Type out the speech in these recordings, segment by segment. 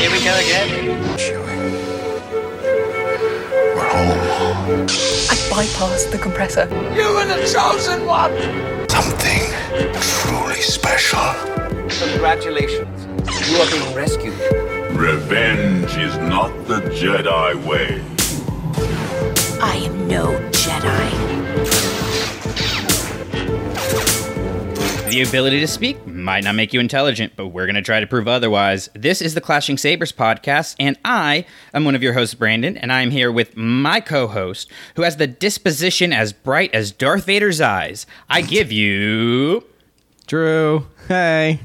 Here we go again. Chewie. We're home. I bypassed the compressor. You were the chosen one. Something truly special. Congratulations. You are being rescued. Revenge is not the Jedi way. I am no Jedi. The ability to speak might not make you intelligent, but we're going to try to prove otherwise. This is the Clashing Sabers podcast, and I am one of your hosts, Brandon, and I am here with my co host, who has the disposition as bright as Darth Vader's eyes. I give you. Drew, hey.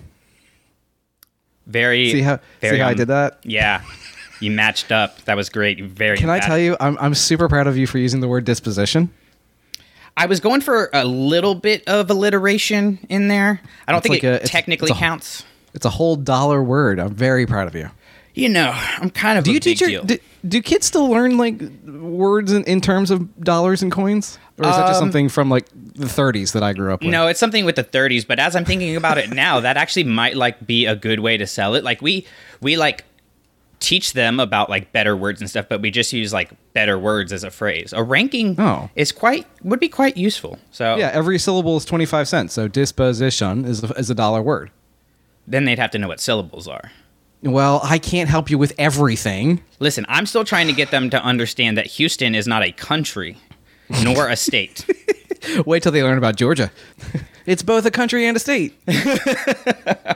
Very. See how very see how I um, did that? Yeah. You matched up. That was great. Very. Can I tell you, I'm I'm super proud of you for using the word disposition. I was going for a little bit of alliteration in there. I don't It's think like it a- technically it's a- counts. It's a whole dollar word. I'm very proud of you. You know, I'm kind of Do a you big teach your deal. do, do kids still learn like words in, in terms of dollars and coins, or is that just Um, something from like the 30s that I grew up with? No, it's something with the 30s, but as I'm thinking about it now, that actually might like be a good way to sell it. Like we we like teach them about like better words and stuff, but we just use like better words as a phrase. A ranking Oh. is quite would be quite useful. So Yeah, every syllable is 25 cents. So disposition is a, is a dollar word. then they'd have to know what syllables are. Well, I can't help you with everything. Listen, I'm still trying to get them to understand that Houston is not a country nor a state. Wait till they learn about Georgia. it's both a country and a state.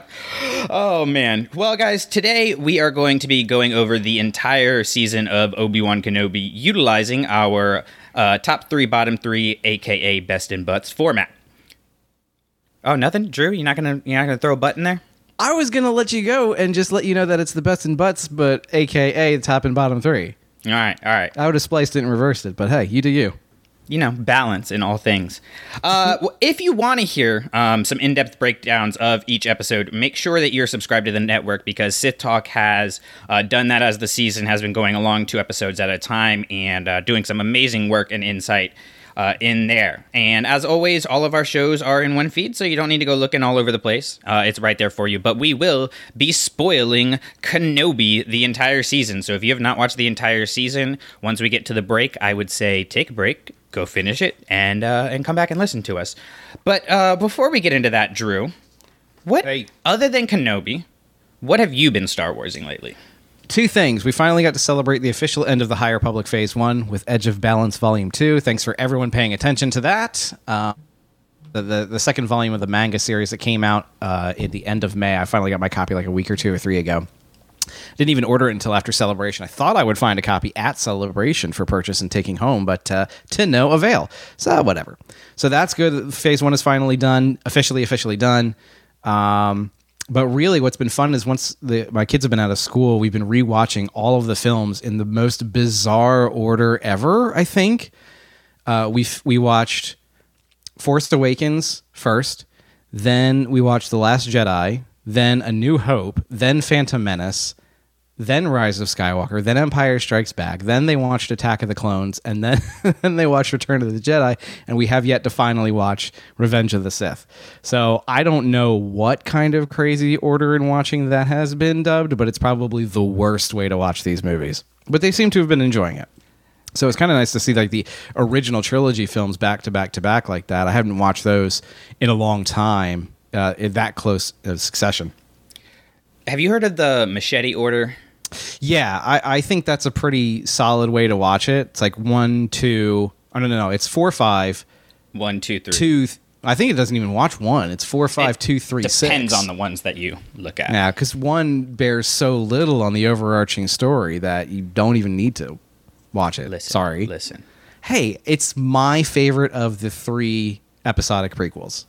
Oh man. Well, guys, today we are going to be going over the entire season of Obi-Wan Kenobi utilizing our uh, top 3 bottom 3 aka best in butts format. Oh, nothing? Drew, you're not going to you're not to throw a button there? I was gonna let you go and just let you know that it's the best in butts, but AKA the top and bottom three. All right. All right. I would have spliced it and reversed it, but hey, you do you. You know, balance in all things. Uh, if you want to hear um, some in depth breakdowns of each episode, make sure that you're subscribed to the network because Sith Talk has uh, done that as the season has been going along, two episodes at a time, and uh, doing some amazing work and insight. Uh, in there. And as always, all of our shows are in one feed, so you don't need to go looking all over the place. Uh, it's right there for you. But we will be spoiling Kenobi the entire season. So if you have not watched the entire season, once we get to the break, I would say take a break, go finish it, and uh, and come back and listen to us. But uh, before we get into that, Drew, what Hey. other than Kenobi, what have you been Star Warsing lately? Two things. We finally got to celebrate the official end of the High Republic Phase 1 with Edge of Balance Volume 2. Thanks for everyone paying attention to that. Uh, the, the, the second volume of the manga series that came out uh, at the end of May. I finally got my copy like a week or two or three ago. Didn't even order it until after Celebration. I thought I would find a copy at Celebration for purchase and taking home, but uh, to no avail. So, whatever. So, that's good. Phase 1 is finally done, officially, officially done. Um, but really, what's been fun is once the, my kids have been out of school, we've been rewatching all of the films in the most bizarre order ever. I think uh, we we watched Force Awakens first, then we watched The Last Jedi, then A New Hope, then Phantom Menace, then Rise of Skywalker, then Empire Strikes Back, then they watched Attack of the Clones, and then then they watched Return of the Jedi, and we have yet to finally watch Revenge of the Sith. So I don't know what kind of crazy order in watching that has been dubbed, but it's probably the worst way to watch these movies. But they seem to have been enjoying it. So it's kind of nice to see like the original trilogy films back to back to back like that. I haven't watched those in a long time, uh, in that close of succession. Have you heard of the Machete Order? Yeah, I, I think that's a pretty solid way to watch it. It's like one, two. Oh no, no, no. It's four, five, One, two, three. two. th- I think it doesn't even watch one. It's four, five, It two, three, six. Depends on the ones that you look at. Yeah, because one bears so little on the overarching story that you don't even need to watch it. Listen, Sorry. Listen. Hey, it's my favorite of the three episodic prequels.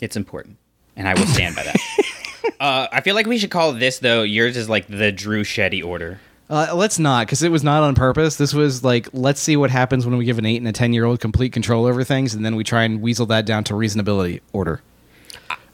It's important, and I will stand by that. uh, I feel like we should call this though. Yours is like the Drew Shetty order. Uh, let's not, because it was not on purpose. This was like, let's see what happens when we give an eight and a ten year old complete control over things, and then we try and weasel that down to reasonability order.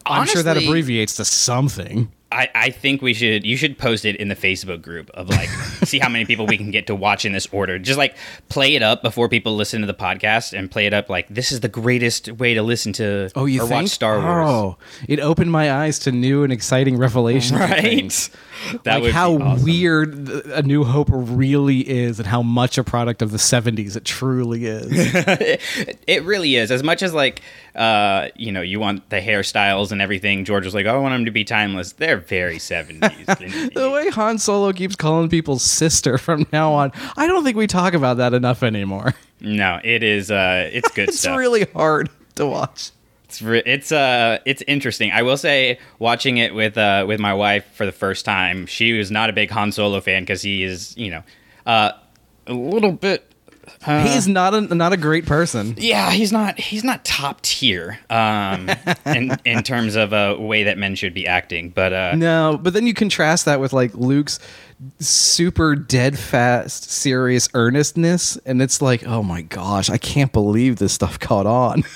I'm sure that abbreviates to something. I, I think we should you should post it in the Facebook group of like see how many people we can get to watch in this order. Just like play it up before people listen to the podcast and play it up like this is the greatest way to listen to Oh, you or think? watch Star oh. Wars. Oh, it opened my eyes to new and exciting revelations. Right? That like how awesome. weird A New Hope really is, and how much a product of the '70s it truly is. It really is. As much as like uh, you know, you want the hairstyles and everything, George was like, oh, I want them to be timeless. They're very seventies. the way Han Solo keeps calling people sister from now on, I don't think we talk about that enough anymore. no, it is uh it's good It's stuff. really hard to watch. It's re- it's uh it's interesting. I will say, watching it with uh with my wife for the first time, she was not a big Han Solo fan because he is you know uh a little bit. He's not a not a great person. Yeah, he's not he's not top tier um in in terms of a way that men should be acting, but uh No, but then you contrast that with like Luke's super dead fast, serious earnestness, and it's like, oh my gosh, I can't believe this stuff caught on.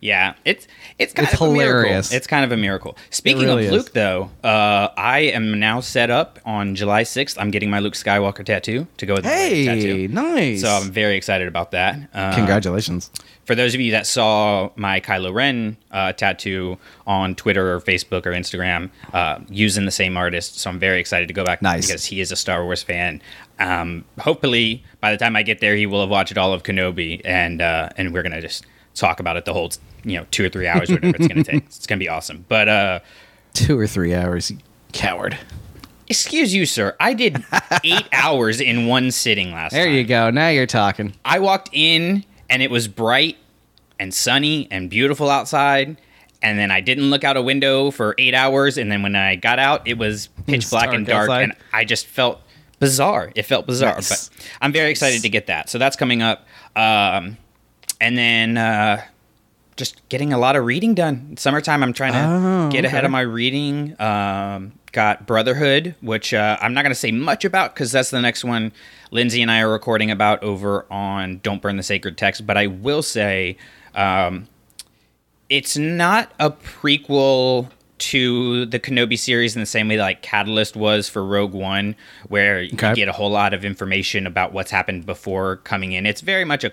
Yeah, it's it's kind It's of a miracle. hilarious. It's kind of a miracle. Speaking really of is. Luke, though, uh, I am now set up on July sixth. I'm getting my Luke Skywalker tattoo to go with hey, tattoo. nice. So I'm very excited about that. Uh, Congratulations. For those of you that saw my Kylo Ren uh, tattoo on Twitter or Facebook or Instagram, uh, using the same artist, so I'm very excited to go back Nice. because he is a Star Wars fan. Um, hopefully, by the time I get there, he will have watched all of Kenobi, and uh, and we're gonna just talk about it the whole you know two or three hours, whatever it's gonna take. It's gonna be awesome. But uh, Two or three hours, coward. excuse you, sir, I did eight hours in one sitting last. There time. you go. Now you're talking. I walked in and it was bright and sunny and beautiful outside. And then I didn't look out a window for eight hours. And then when I got out, it was pitch It's black dark and dark. outside. And I just felt bizarre. It felt bizarre. Nice. But I'm very excited to get that. So that's coming up. Um, and then uh, just getting a lot of reading done. Summertime, I'm trying to Oh, get ahead of my reading. Um, got Brotherhood, which uh, I'm not going to say much about because that's the next one Lindsay and I are recording about over on Don't Burn the Sacred Text. But I will say um, it's not a prequel to the Kenobi series in the same way like Catalyst was for Rogue One, where you get a whole lot of information about what's happened before coming in. It's very much a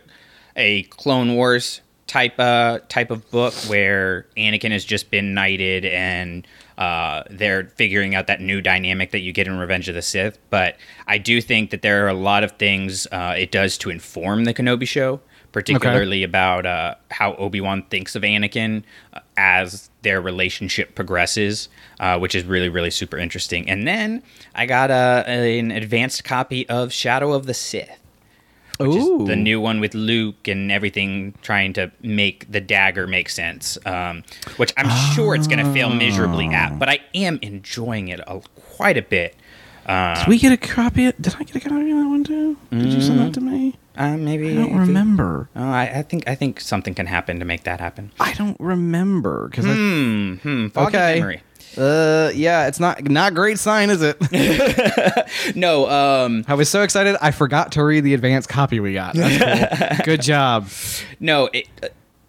a Clone Wars type uh type of book where Anakin has just been knighted and uh, they're figuring out that new dynamic that you get in Revenge of the Sith. But I do think that there are a lot of things uh, it does to inform the Kenobi show, particularly about uh, how Obi Wan thinks of Anakin uh, as their relationship progresses, uh, which is really really super interesting. And then I got a, an advanced copy of Shadow of the Sith Ooh. the new one with Luke and everything trying to make the dagger make sense, um, which I'm sure it's going to fail miserably at, but I am enjoying it a, quite a bit. Did we get a copy? Of, did I get a copy of that one too? Did you send that to me? Uh, maybe I don't remember. Oh, I, I think I think something can happen to make that happen. I don't remember because Hmm, foggy Okay. memory. Uh yeah, it's not not great sign, is it? No, um, I was so excited I forgot to read the advanced copy we got. That's cool. Good job. no, it, uh,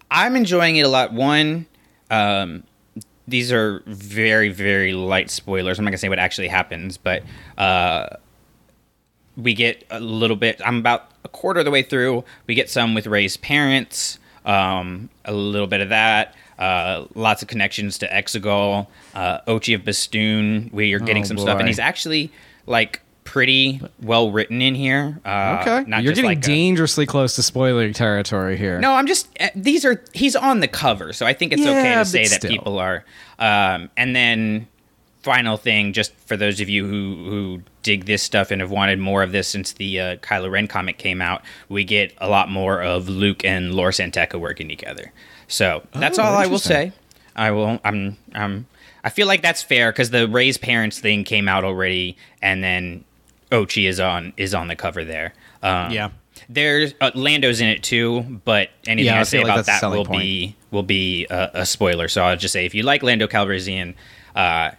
I'm enjoying it a lot. One, um, these are very, very light spoilers. I'm not gonna say what actually happens, but uh, we get a little bit. I'm about a quarter of the way through. We get some with Rey's parents. Um, a little bit of that. Uh, lots of connections to Exegol, uh, Ochi of Bestoon. We are getting Oh, some stuff, and he's actually like pretty well written in here. Uh, Okay, not you're getting like a- dangerously close to spoiler territory here. no, I'm just uh, these are he's on the cover, so I think it's okay to say that still. people are. Um, and then final thing, just for those of you who who dig this stuff and have wanted more of this since the uh, Kylo Ren comic came out, we get a lot more of Luke and Lor San Tekka working together. So that's Oh, all I will say. I will. I'm. I'm. I feel like that's fair because the Rey's parents thing came out already, and then Ochi is on is on the cover there. Um, Yeah. there's uh, Lando's in it too, but anything Yeah, I I say like about that will selling be will be a, a spoiler. So I'll just say if you like Lando Calrissian, uh,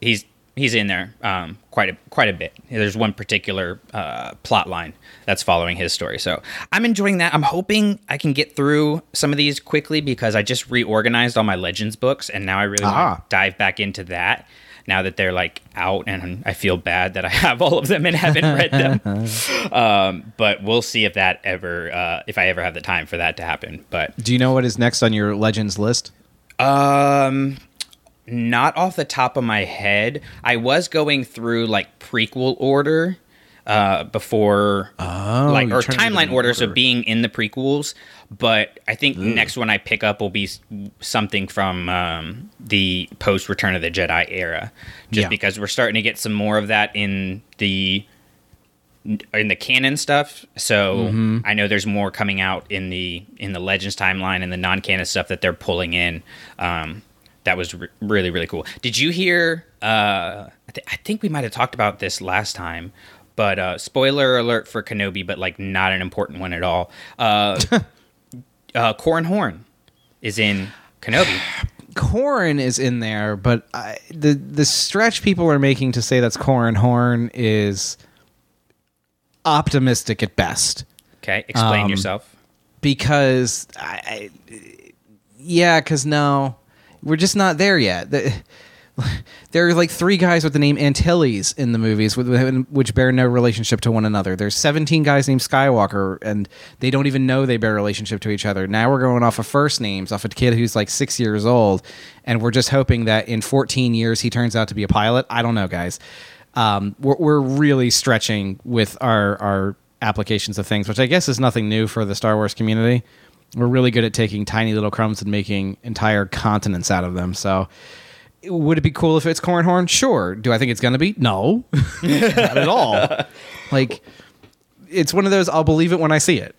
he's he's in there um, quite a quite a bit. There's one particular uh, plot line that's following his story. So I'm enjoying that. I'm hoping I can get through some of these quickly because I just reorganized all my Legends books, and now I really want Ah. to dive back into that. now that they're like out, and I feel bad that I have all of them and haven't read them. um, but we'll see if that ever, uh, if I ever have the time for that to happen. But Do you know what is next on your Legends list? um, not off the top of my head. I was going through like prequel order uh before Oh, like or trying to do timeline them order, so order. being in the prequels but i think next one i pick up will be something from um the post return of the jedi era just Yeah. because we're starting to get some more of that in the in the canon stuff so Mm-hmm. i know there's more coming out in the in the legends timeline and the non-canon stuff that they're pulling in um that was re- really really cool. Did you hear uh I, th- I think we might have talked about this last time but uh spoiler alert for kenobi but like not an important one at all. Uh uh Corran Horn is in kenobi. Corran is in there, but I, the the stretch people are making to say that's Corran Horn is optimistic at best. okay explain Um, yourself. because I, I yeah, because no, we're just not there yet. The, there are like three guys with the name Antilles in the movies, with, which bear no relationship to one another. There's 17 guys named Skywalker, and they don't even know they bear relationship to each other. Now we're going off of first names, off a kid who's like six years old, and we're just hoping that in 14 years he turns out to be a pilot. I don't know, guys. Um, we're, we're really stretching with our our applications of things, which I guess is nothing new for the Star Wars community. We're really good at taking tiny little crumbs and making entire continents out of them. So, would it be cool if it's Cornhorn? Sure. Do I think it's going to be? No, not at all. Like, it's one of those. I'll believe it when I see it.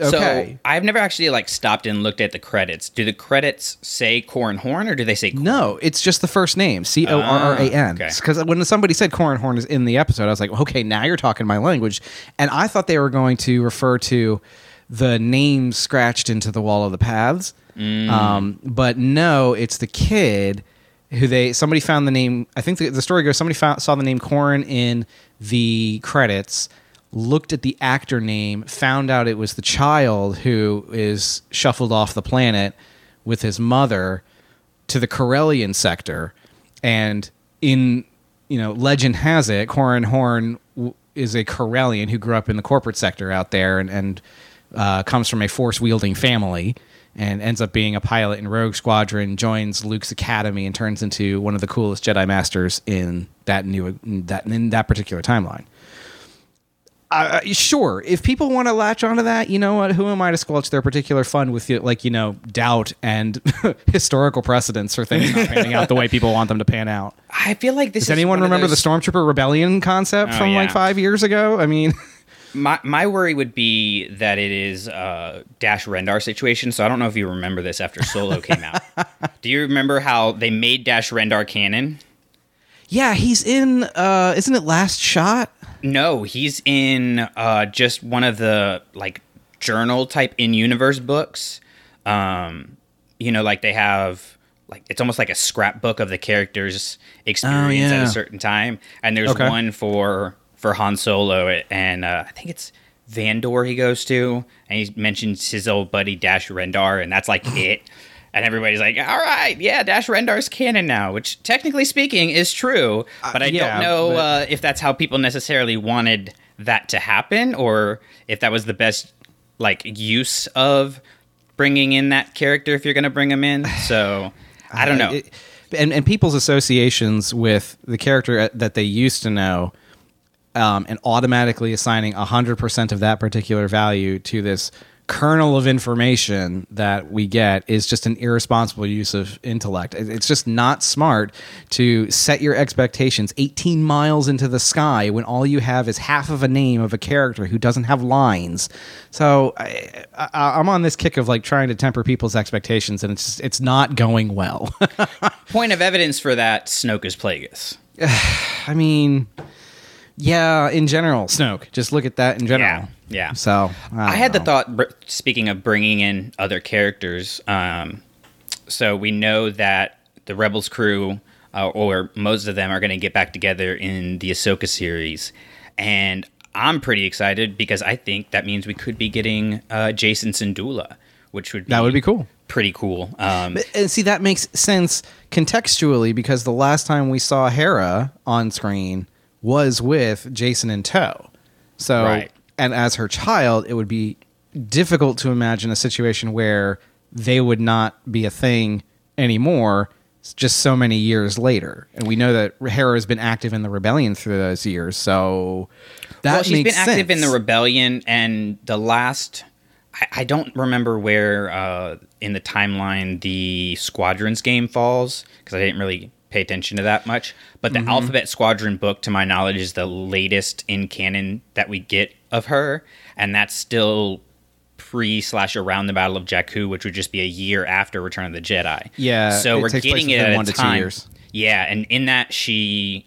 Okay. So I've never actually like stopped and looked at the credits. Do the credits say Corran Horn or do they say No, it's just the first name, C O R R A N. Ah, okay. Because when somebody said Corn Horn is in the episode, I was like, okay, now you're talking my language. And I thought they were going to refer to the name scratched into the wall of the paths. Mm. Um, but no, it's the kid who they somebody found the name. I think the, the story goes somebody found, saw the name Corran in the credits, looked at the actor name, found out it was the child who is shuffled off the planet with his mother to the Corellian sector, and in you know legend has it, Corran Horn is a Corellian who grew up in the corporate sector out there and and uh, comes from a force wielding family. And ends up being a pilot in Rogue Squadron, joins Luke's academy, and turns into one of the coolest Jedi Masters in that new that in that particular timeline. Uh, sure, if people want to latch onto that, you know what? Who am I to squelch their particular fun with like you know doubt and historical precedents for things not panning out the way people want them to pan out? I feel like this Does is anyone one of remember those- the Stormtrooper Rebellion concept Oh, from like five years ago? I mean, My my worry would be that it is a Dash Rendar situation. So I don't know if you remember this after Solo came out. Do you remember how they made Dash Rendar canon? yeah, he's in. uh Isn't it Last Shot? No, he's in uh, just one of the like journal type in universe books. Um, you know, like they have like it's almost like a scrapbook of the character's experience at yeah. a certain time. And there's Okay. one for for Han Solo, and uh, I think it's Vandor he goes to, and he mentions his old buddy Dash Rendar, and that's like it. And everybody's like, "All right, yeah, Dash Rendar's canon now," which technically speaking is true, but I yeah, don't know but- uh, if that's how people necessarily wanted that to happen, or if that was the best like use of bringing in that character if you're going to bring him in. So I don't know. It- and and people's associations with the character that they used to know, um, and automatically assigning hundred percent of that particular value to this kernel of information that we get is just an irresponsible use of intellect. It's just not smart to set your expectations 18 miles into the sky when all you have is half of a name of a character who doesn't have lines. So I, I, I'm on this kick of like trying to temper people's expectations, and it's just, it's not going well. Point of evidence for that: Snoke is Plagueis. I mean, yeah, in general, Snoke. Just look at that in general. Yeah, yeah. So I, don't had the thought. br- Speaking of bringing in other characters, um, so we know that the Rebels crew, uh, or most of them, are going to get back together in the Ahsoka series, and I'm pretty excited because I think that means we could be getting uh, Jacen Syndulla, which would be That would be cool. pretty cool. Um, And see, that makes sense contextually because the last time we saw Hera on screen was with Jacen in tow. So, Right. and as her child, it would be difficult to imagine a situation where they would not be a thing anymore just so many years later. And we know that Hera has been active in the rebellion through those years. So that well, she's been active in the rebellion, and the last. I, I don't remember where uh, in the timeline the Squadrons game falls because I didn't really pay attention to that much. But the Mm-hmm. Alphabet Squadron book, to my knowledge, is the latest in canon that we get of her, and that's still pre slash around the Battle of Jakku, which would just be a year after Return of the Jedi. Yeah, so we're getting it at one to two years. Yeah, and in that she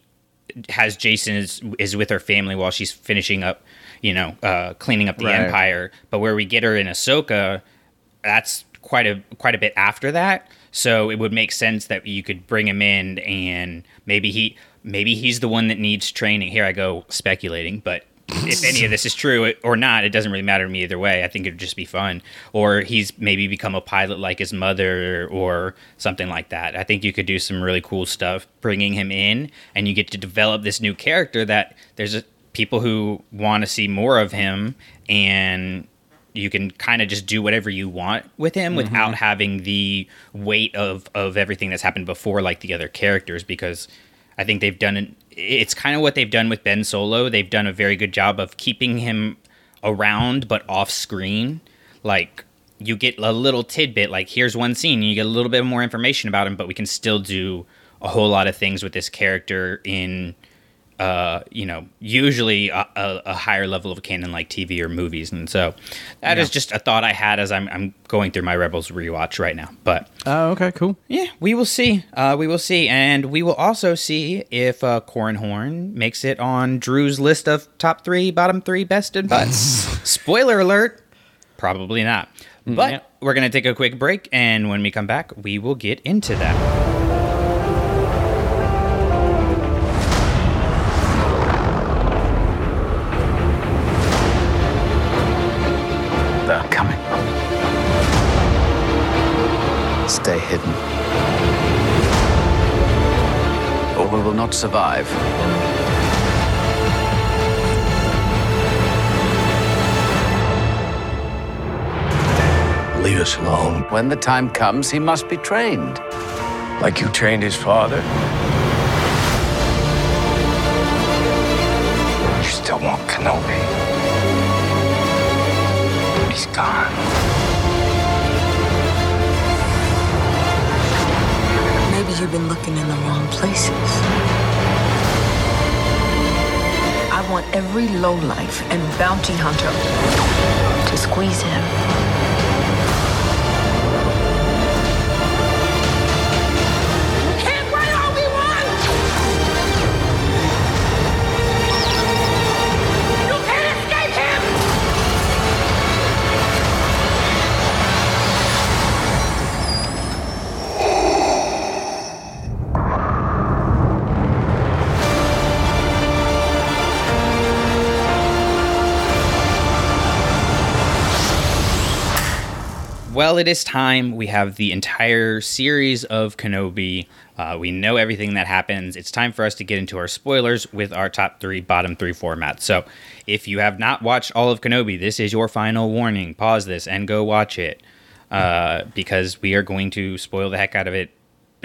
has Jacen is is with her family while she's finishing up, you know, uh, cleaning up the Right. Empire. But where we get her in Ahsoka, that's quite a quite a bit after that. So it would make sense that you could bring him in and maybe he maybe he's the one that needs training. Here I go speculating, but if any of this is true or not, it doesn't really matter to me either way. I think it'd just be fun. Or he's maybe become a pilot like his mother or something like that. I think you could do some really cool stuff bringing him in and you get to develop this new character that there's a, people who want to see more of him and you can kind of just do whatever you want with him without mm-hmm. having the weight of of everything that's happened before like the other characters because I think they've done an, it's kind of what they've done with Ben Solo. They've done a very good job of keeping him around but off screen. Like you get a little tidbit like here's one scene and you get a little bit more information about him but we can still do a whole lot of things with this character in uh, you know, usually a, a, a higher level of canon like TV or movies, and so that is just a thought I had as I'm, I'm going through my Rebels rewatch right now. But Oh, okay, cool. yeah, we will see. Uh, we will see, and we will also see if uh, Corn Horn makes it on Drew's list of top three, bottom three best and butts. Spoiler alert: probably not. But yeah. we're gonna take a quick break, and when we come back, we will get into that. Or we will not survive. Leave us alone. When the time comes, he must be trained. Like you trained his father. You still want Kenobi. He's gone. You've been looking in the wrong places. I want every lowlife and bounty hunter to squeeze him. Well, it is time. We have the entire series of Kenobi. Uh, we know everything that happens. It's time for us to get into our spoilers with our top three, bottom three format. So, if you have not watched all of Kenobi, this is your final warning. Pause this and go watch it uh, because we are going to spoil the heck out of it.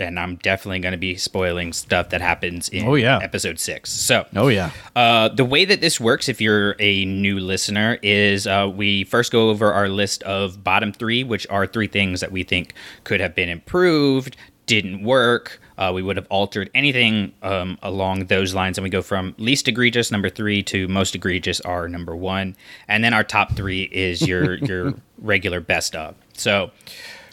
And I'm definitely going to be spoiling stuff that happens in Oh, yeah. episode six. So, Oh yeah. uh, the way that this works, if you're a new listener, is uh, we first go over our list of bottom three, which are three things that we think could have been improved, didn't work. Uh, we would have altered anything um, along those lines, and we go from least egregious, number three, to most egregious, our number one, and then our top three is your your regular best of. So,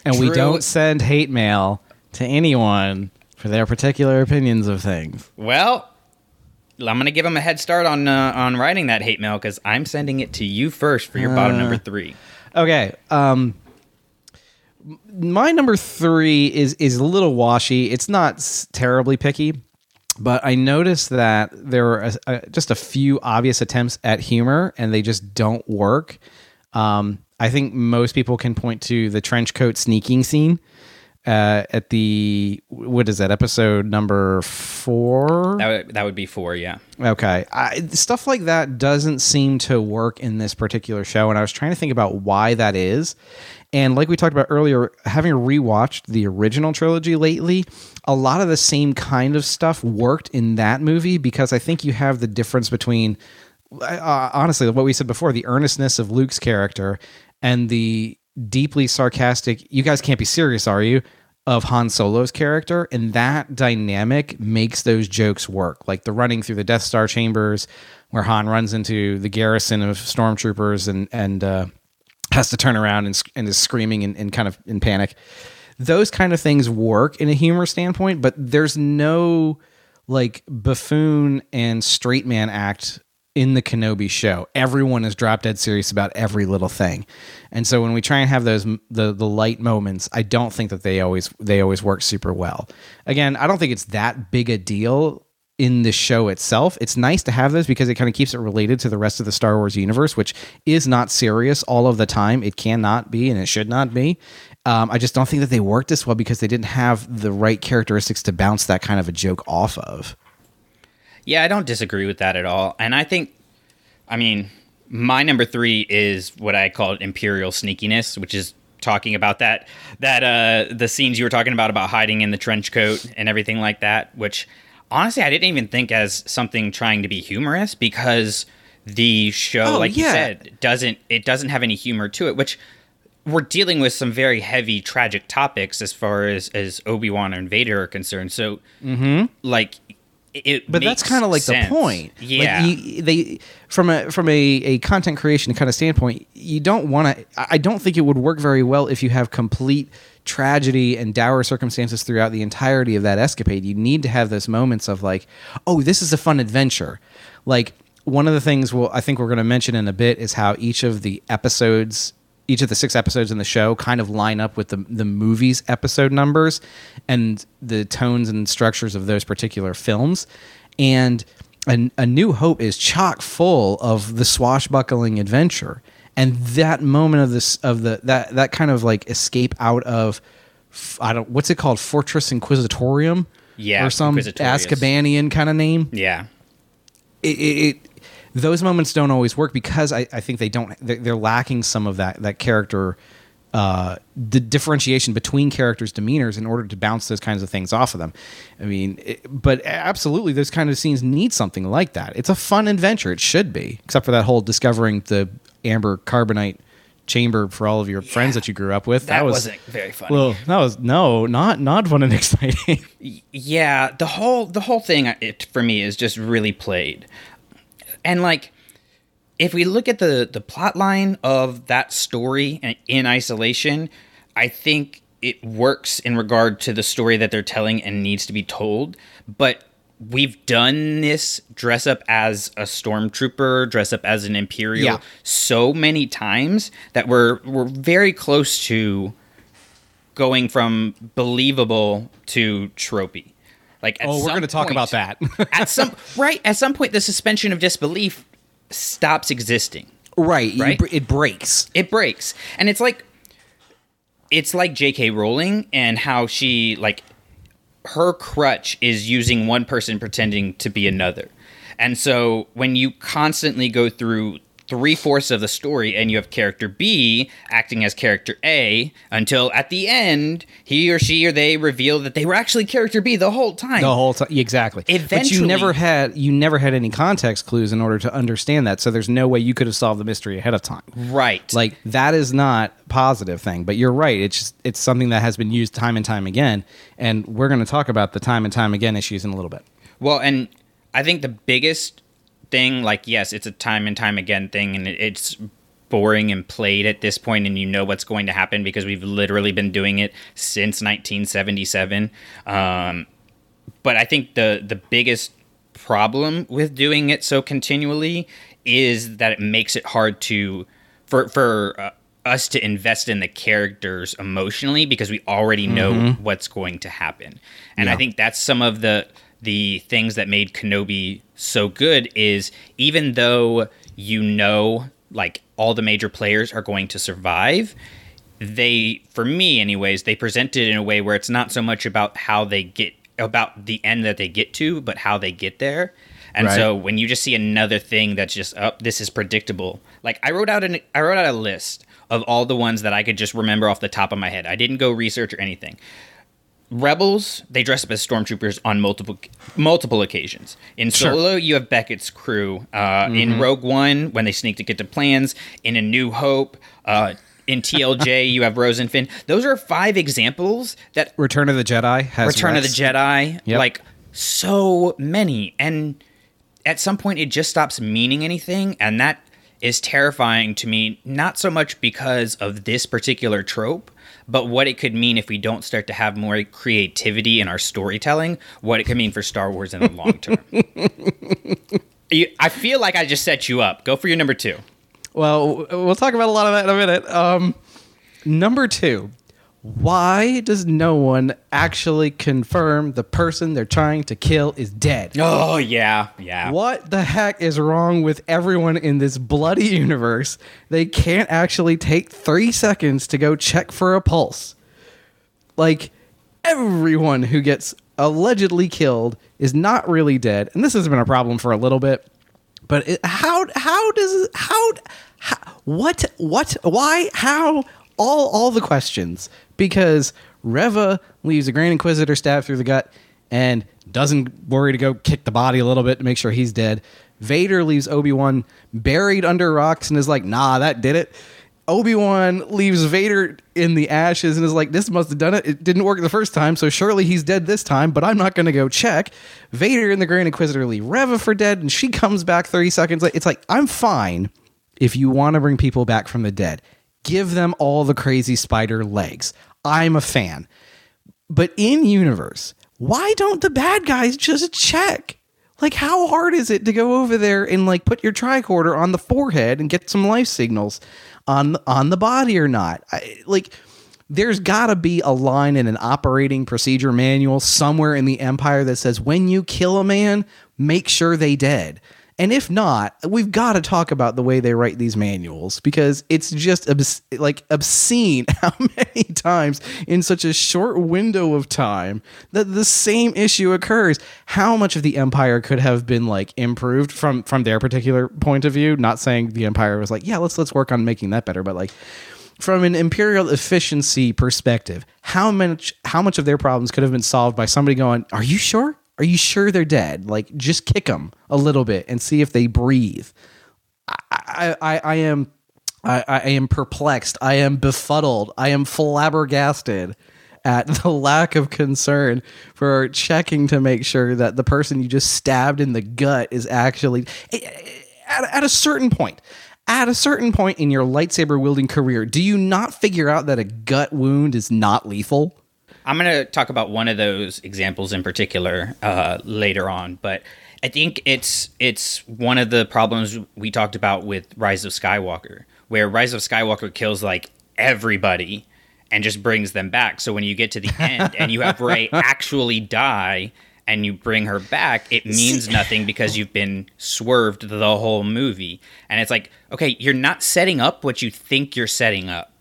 And we don't send hate mail to anyone for their particular opinions of things. Well, I'm gonna give them a head start on uh, on writing that hate mail because I'm sending it to you first for your bottom number three. Okay. Um my number 3 is is a little washy. It's not terribly picky, but I noticed that there were a, a, just a few obvious attempts at humor and they just don't work. Um I think most people can point to the trench coat sneaking scene uh, at the what is that episode number four? That would, that would be four, yeah. Okay. I, stuff like that doesn't seem to work in this particular show. And I was trying to think about why that is. And like we talked about earlier, having rewatched the original trilogy lately, a lot of the same kind of stuff worked in that movie because I think you have the difference between, uh, honestly, what we said before the earnestness of Luke's character and the deeply sarcastic, you guys can't be serious, are you? Of Han Solo's character, and that dynamic makes those jokes work. Like the running through the Death Star chambers, where Han runs into the garrison of stormtroopers and and uh, has to turn around and, and is screaming and, and kind of in panic. Those kind of things work in a humor standpoint, but there's no like buffoon and straight man act in the Kenobi show. Everyone is drop dead serious about every little thing. And so when we try and have those the the light moments, I don't think that they always they always work super well. Again, I don't think it's that big a deal in the show itself. It's nice to have those because it kind of keeps it related to the rest of the Star Wars universe, which is not serious all of the time. It cannot be and it should not be. Um, I just don't think that they worked this well because they didn't have the right characteristics to bounce that kind of a joke off of. Yeah, I don't disagree with that at all. And I think, I mean, my number three is what I call imperial sneakiness, which is talking about that that uh the scenes you were talking about about hiding in the trench coat and everything like that. Which honestly, I didn't even think as something trying to be humorous because the show, Oh, like you yeah. said, doesn't it doesn't have any humor to it, which we're dealing with some very heavy tragic topics as far as as Obi-Wan and Vader are concerned. So like it but that's kind of like sense. the point. Yeah. like you, they from a from a, a content creation kind of standpoint, you don't want to. I don't think it would work very well if you have complete tragedy and dour circumstances throughout the entirety of that escapade. You need to have those moments of like, oh, this is a fun adventure. Like one of the things we'll, I think we're going to mention in a bit is how each of the episodes each of the six episodes in the show kind of line up with the the movie's episode numbers and the tones and structures of those particular films. And a, a New Hope is chock full of the swashbuckling adventure, and that moment of this of the that that kind of like escape out of i don't what's it called Fortress Inquisitorium, Yeah, or some. Azkabanian kind of name Yeah. it, it, it those moments don't always work because I, I think they don't they're, they're lacking some of that that character uh, the differentiation between characters' demeanors in order to bounce those kinds of things off of them. I mean, it, but absolutely, those kind of scenes need something like that. It's a fun adventure. It should be, except for that whole discovering the amber carbonite chamber for all of your friends that you grew up with. That was, wasn't very funny. Well, that was no, not not fun and exciting. yeah the whole the whole thing it for me is just really played and like if we look at the the plot line of that story in- isolation i think it works in regard to the story that they're telling and needs to be told but we've done this dress up as a stormtrooper dress up as an imperial Yeah. so many times that we're we're very close to going from believable to tropey. Like, at oh, we're going to talk about that. at some right at some point, the suspension of disbelief stops existing. right, Right? it breaks. It breaks, and it's like it's like J.K. Rowling and how she like her crutch is using one person pretending to be another. And so when you constantly go through three fourths of the story and you have character B acting as character A until at the end he or she or they reveal that they were actually character B the whole time. the whole time exactly but you never had you never had any context clues in order to understand that so there's no way you could have solved the mystery ahead of time right. like that is not a positive thing but you're right it's just it's something that has been used time and time again and we're going to talk about the time and time again issues in a little bit Well, and I think the biggest thing, like, yes, it's a time and time again thing, and it, it's boring and played at this point, and you know what's going to happen because we've literally been doing it since 1977. Um, but I think the the biggest problem with doing it so continually is that it makes it hard to for for uh, us to invest in the characters emotionally because we already know what's going to happen. And I think that's some of the the things that made Kenobi so good is even though you know like all the major players are going to survive they for me anyways they present it in a way where it's not so much about how they get about the end that they get to but how they get there. And Right. so when you just see another thing that's just oh this is predictable. Like i wrote out an i wrote out a list of all the ones that i could just remember off the top of my head. I didn't go research or anything rebels they dress up as stormtroopers on multiple multiple occasions. In Sure. solo you have beckett's crew uh, in rogue one when they sneak to get to plans. In a new hope uh, in tlj you have rose and finn. Those are five examples that Return of the Jedi has return of the jedi Yep. like so many. And at some point it just stops meaning anything and that is terrifying to me not so much because of this particular trope but what it could mean if we don't start to have more creativity in our storytelling what it could mean for star wars in the long term. You- i feel like i just set you up. Go for your number two. Well, we'll talk about a lot of that in a minute. Um, number two, why does no one actually confirm the person they're trying to kill is dead? oh yeah yeah What the heck is wrong with everyone in this bloody universe? They can't actually take three seconds to go check for a pulse. Like, everyone who gets allegedly killed is not really dead. And this has been a problem for a little bit. But it, how how does how, how what what why how all all the questions because Reva leaves the Grand Inquisitor stabbed through the gut and doesn't worry to go kick the body a little bit to make sure he's dead. Vader leaves Obi Wan buried under rocks and is like, "Nah, that did it." Obi Wan leaves Vader in the ashes and is like, "This must have done it. It didn't work the first time, so surely he's dead this time." But I'm not going to go check. Vader and the Grand Inquisitor leave Reva for dead, and she comes back 30 seconds. later. It's like I'm fine if you want to bring people back from the dead. Give them all the crazy spider legs. I'm a fan. But in universe, why don't the bad guys just check? Like, how hard is it to go over there and like put your tricorder on the forehead and get some life signals on on the body or not? I, like, there's got to be a line in an operating procedure manual somewhere in the empire that says when you kill a man, make sure they dead. And if not, we've got to talk about the way they write these manuals because it's just obs- like obscene how many times in such a short window of time that the same issue occurs. How much of the empire could have been like improved from from their particular point of view? Not saying the empire was like, yeah, let's let's work on making that better, but like from an imperial efficiency perspective, how much how much of their problems could have been solved by somebody going, "Are you sure? Are you sure they're dead? Like, just kick them a little bit and see if they breathe." I I, I am I, I am perplexed. I am befuddled. I am flabbergasted at the lack of concern for checking to make sure that the person you just stabbed in the gut is actually at, at a certain point at a certain point in your lightsaber wielding career do you not figure out that a gut wound is not lethal I'm going to talk about one of those examples in particular uh, later on, but I think it's it's one of the problems we talked about with Rise of Skywalker, where Rise of Skywalker kills like everybody and just brings them back. So when you get to the end and you have Rey actually die and you bring her back, it means nothing because you've been swerved the whole movie. And it's like, okay, you're not setting up what you think you're setting up.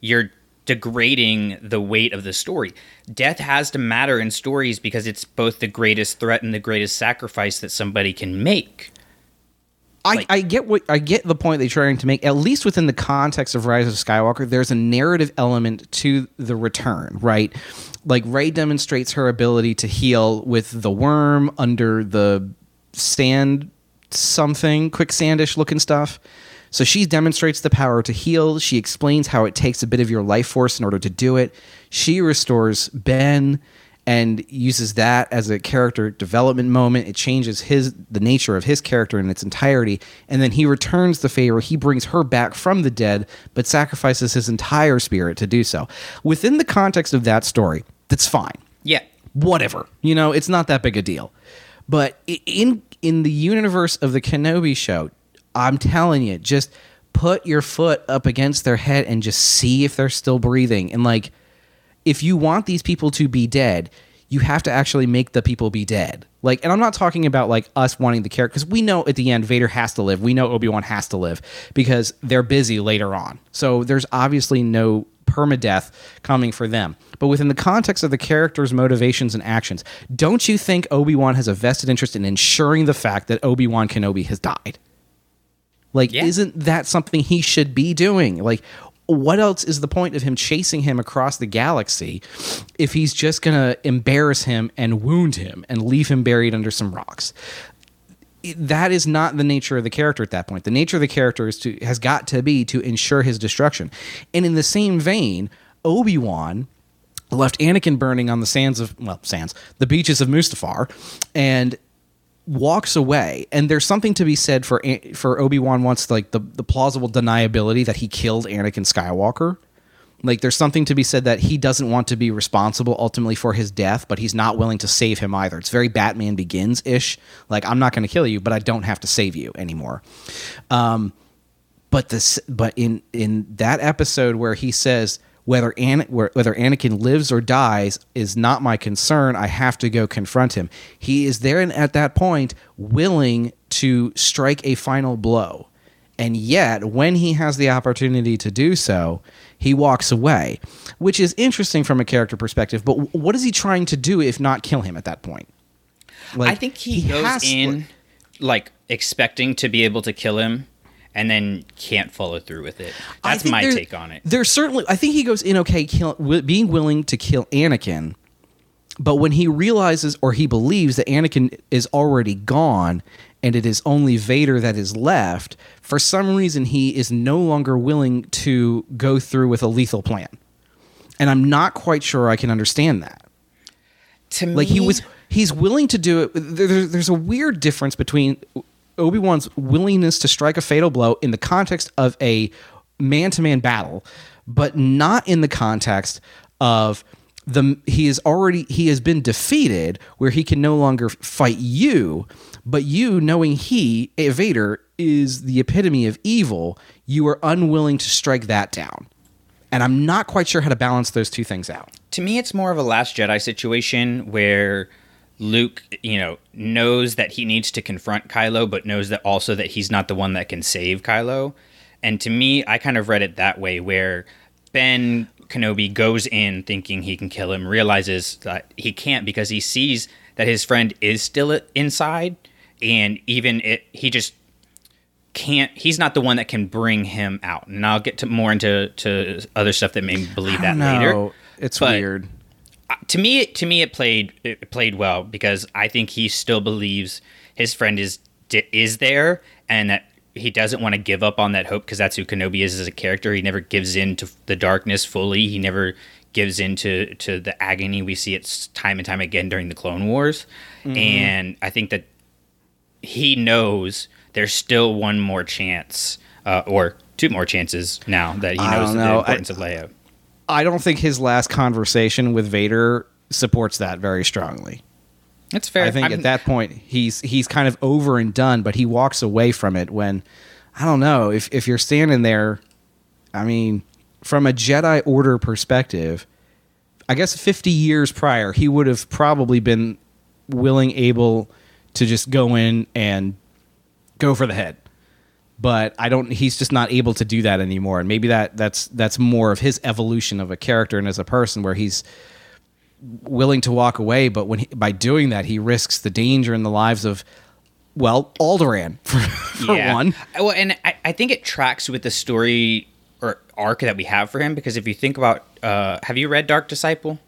You're degrading the weight of the story. Death has to matter in stories because it's both the greatest threat and the greatest sacrifice that somebody can make. I, Like- I get what I get the point they're trying to make. At least within the context of Rise of Skywalker, there's a narrative element to the return, right? Like Rey demonstrates her ability to heal with the worm under the sand something, quicksandish looking stuff. So she demonstrates the power to heal. She explains how it takes a bit of your life force in order to do it. She restores Ben and uses that as a character development moment. It changes his the nature of his character in its entirety, and then he returns the favor. He brings her back from the dead, but sacrifices his entire spirit to do so. Within the context of that story, that's fine Yeah. whatever. You know, it's not that big a deal. But in in the universe of the Kenobi show, I'm telling you, just put your foot up against their head and just see if they're still breathing. And like if you want these people to be dead, you have to actually make the people be dead. Like, and I'm not talking about like us wanting the character because we know at the end Vader has to live. We know Obi Wan has to live because they're busy later on. So there's obviously no permadeath coming for them. But within the context of the character's motivations and actions, don't you think Obi Wan has a vested interest in ensuring the fact that Obi Wan Kenobi has died? Like, Yeah. isn't that something he should be doing? Like, what else is the point of him chasing him across the galaxy if he's just going to embarrass him and wound him and leave him buried under some rocks? that is not the nature of the character at that point. The nature of the character is to has got to be to ensure his destruction. And in the same vein, Obi-Wan left Anakin burning on the sands of well, sands, the beaches of Mustafar and walks away and there's something to be said for for Obi-Wan wants like the the plausible deniability that he killed Anakin Skywalker. Like there's something to be said that he doesn't want to be responsible ultimately for his death, but he's not willing to save him either. It's very Batman Begins ish. Like I'm not going to kill you, but I don't have to save you anymore. Um, but this, but in in that episode where he says whether An- whether Anakin lives or dies is not my concern. I have to go confront him. He is there and at that point willing to strike a final blow. And yet, when he has the opportunity to do so, he walks away, which is interesting from a character perspective. But what is he trying to do if not kill him at that point? Like, I think he, goes has- in like expecting to be able to kill him and then can't follow through with it. That's my there- take on it. There's certainly, I think he goes in okay, kill, being willing to kill Anakin, but when he realizes or he believes that Anakin is already gone and it is only Vader that is left, for some reason he is no longer willing to go through with a lethal plan. And I'm not quite sure I can understand that. To me, Like he was, he's willing to do it. There, there- there's a weird difference between Obi Wan's willingness to strike a fatal blow in the context of a man to man battle, but not in the context of the he is already he has been defeated where he can no longer fight you but you knowing he Vader is the epitome of evil you are unwilling to strike that down. And I'm not quite sure how to balance those two things out. To me it's more of a last jedi situation where luke you know knows that he needs to confront kylo but knows that also that he's not the one that can save kylo. And to me i kind of read it that way where ben kenobi goes in thinking he can kill him realizes that he can't because he sees that his friend is still inside and even it he just can't he's not the one that can bring him out. And i'll get to more into to other stuff that made me believe that later. No, it's But- weird to me to me it played it played well because I think he still believes his friend is is there and that he doesn't want to give up on that hope because that's who Kenobi is as a character. He never gives in to the darkness fully. He never gives in to, to the agony we see it time and time again during the Clone Wars. And I think that he knows there's still one more chance uh, or two more chances now that he knows the importance of Leia. I don't think his last conversation with Vader supports that very strongly. That's fair. I think I'm- at that point he's he's kind of over and done, but he walks away from it when I don't know if if you're standing there. I mean, from a Jedi Order perspective, I guess 50 years prior, he would have probably been willing, able to just go in and go for the head. But I don't. He's just not able to do that anymore, and maybe that that's that's more of his evolution of a character and as a person, where he's willing to walk away, but when he, by doing that, he risks the danger in the lives of, well, Alderaan for, for one. Well, and I, I think it tracks with the story or arc that we have for him because if you think about, uh, have you read Dark Disciple?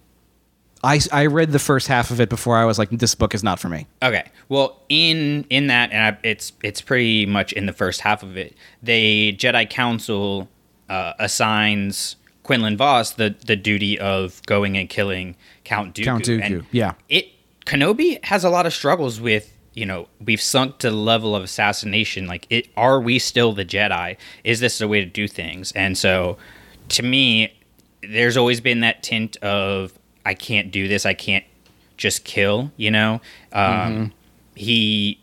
I, I read the first half of it before I was like, this book is not for me. Okay. Well, in in that, and I, it's it's pretty much in the first half of it. The Jedi Council uh, assigns Quinlan Vos the the duty of going and killing Count Dooku. Count Dooku, And yeah. It Kenobi has a lot of struggles with. You know, we've sunk to the level of assassination. Like, it are we still the Jedi? Is this the way to do things? And so, to me, there's always been that tint of I can't do this. I can't just kill. You know, um, he.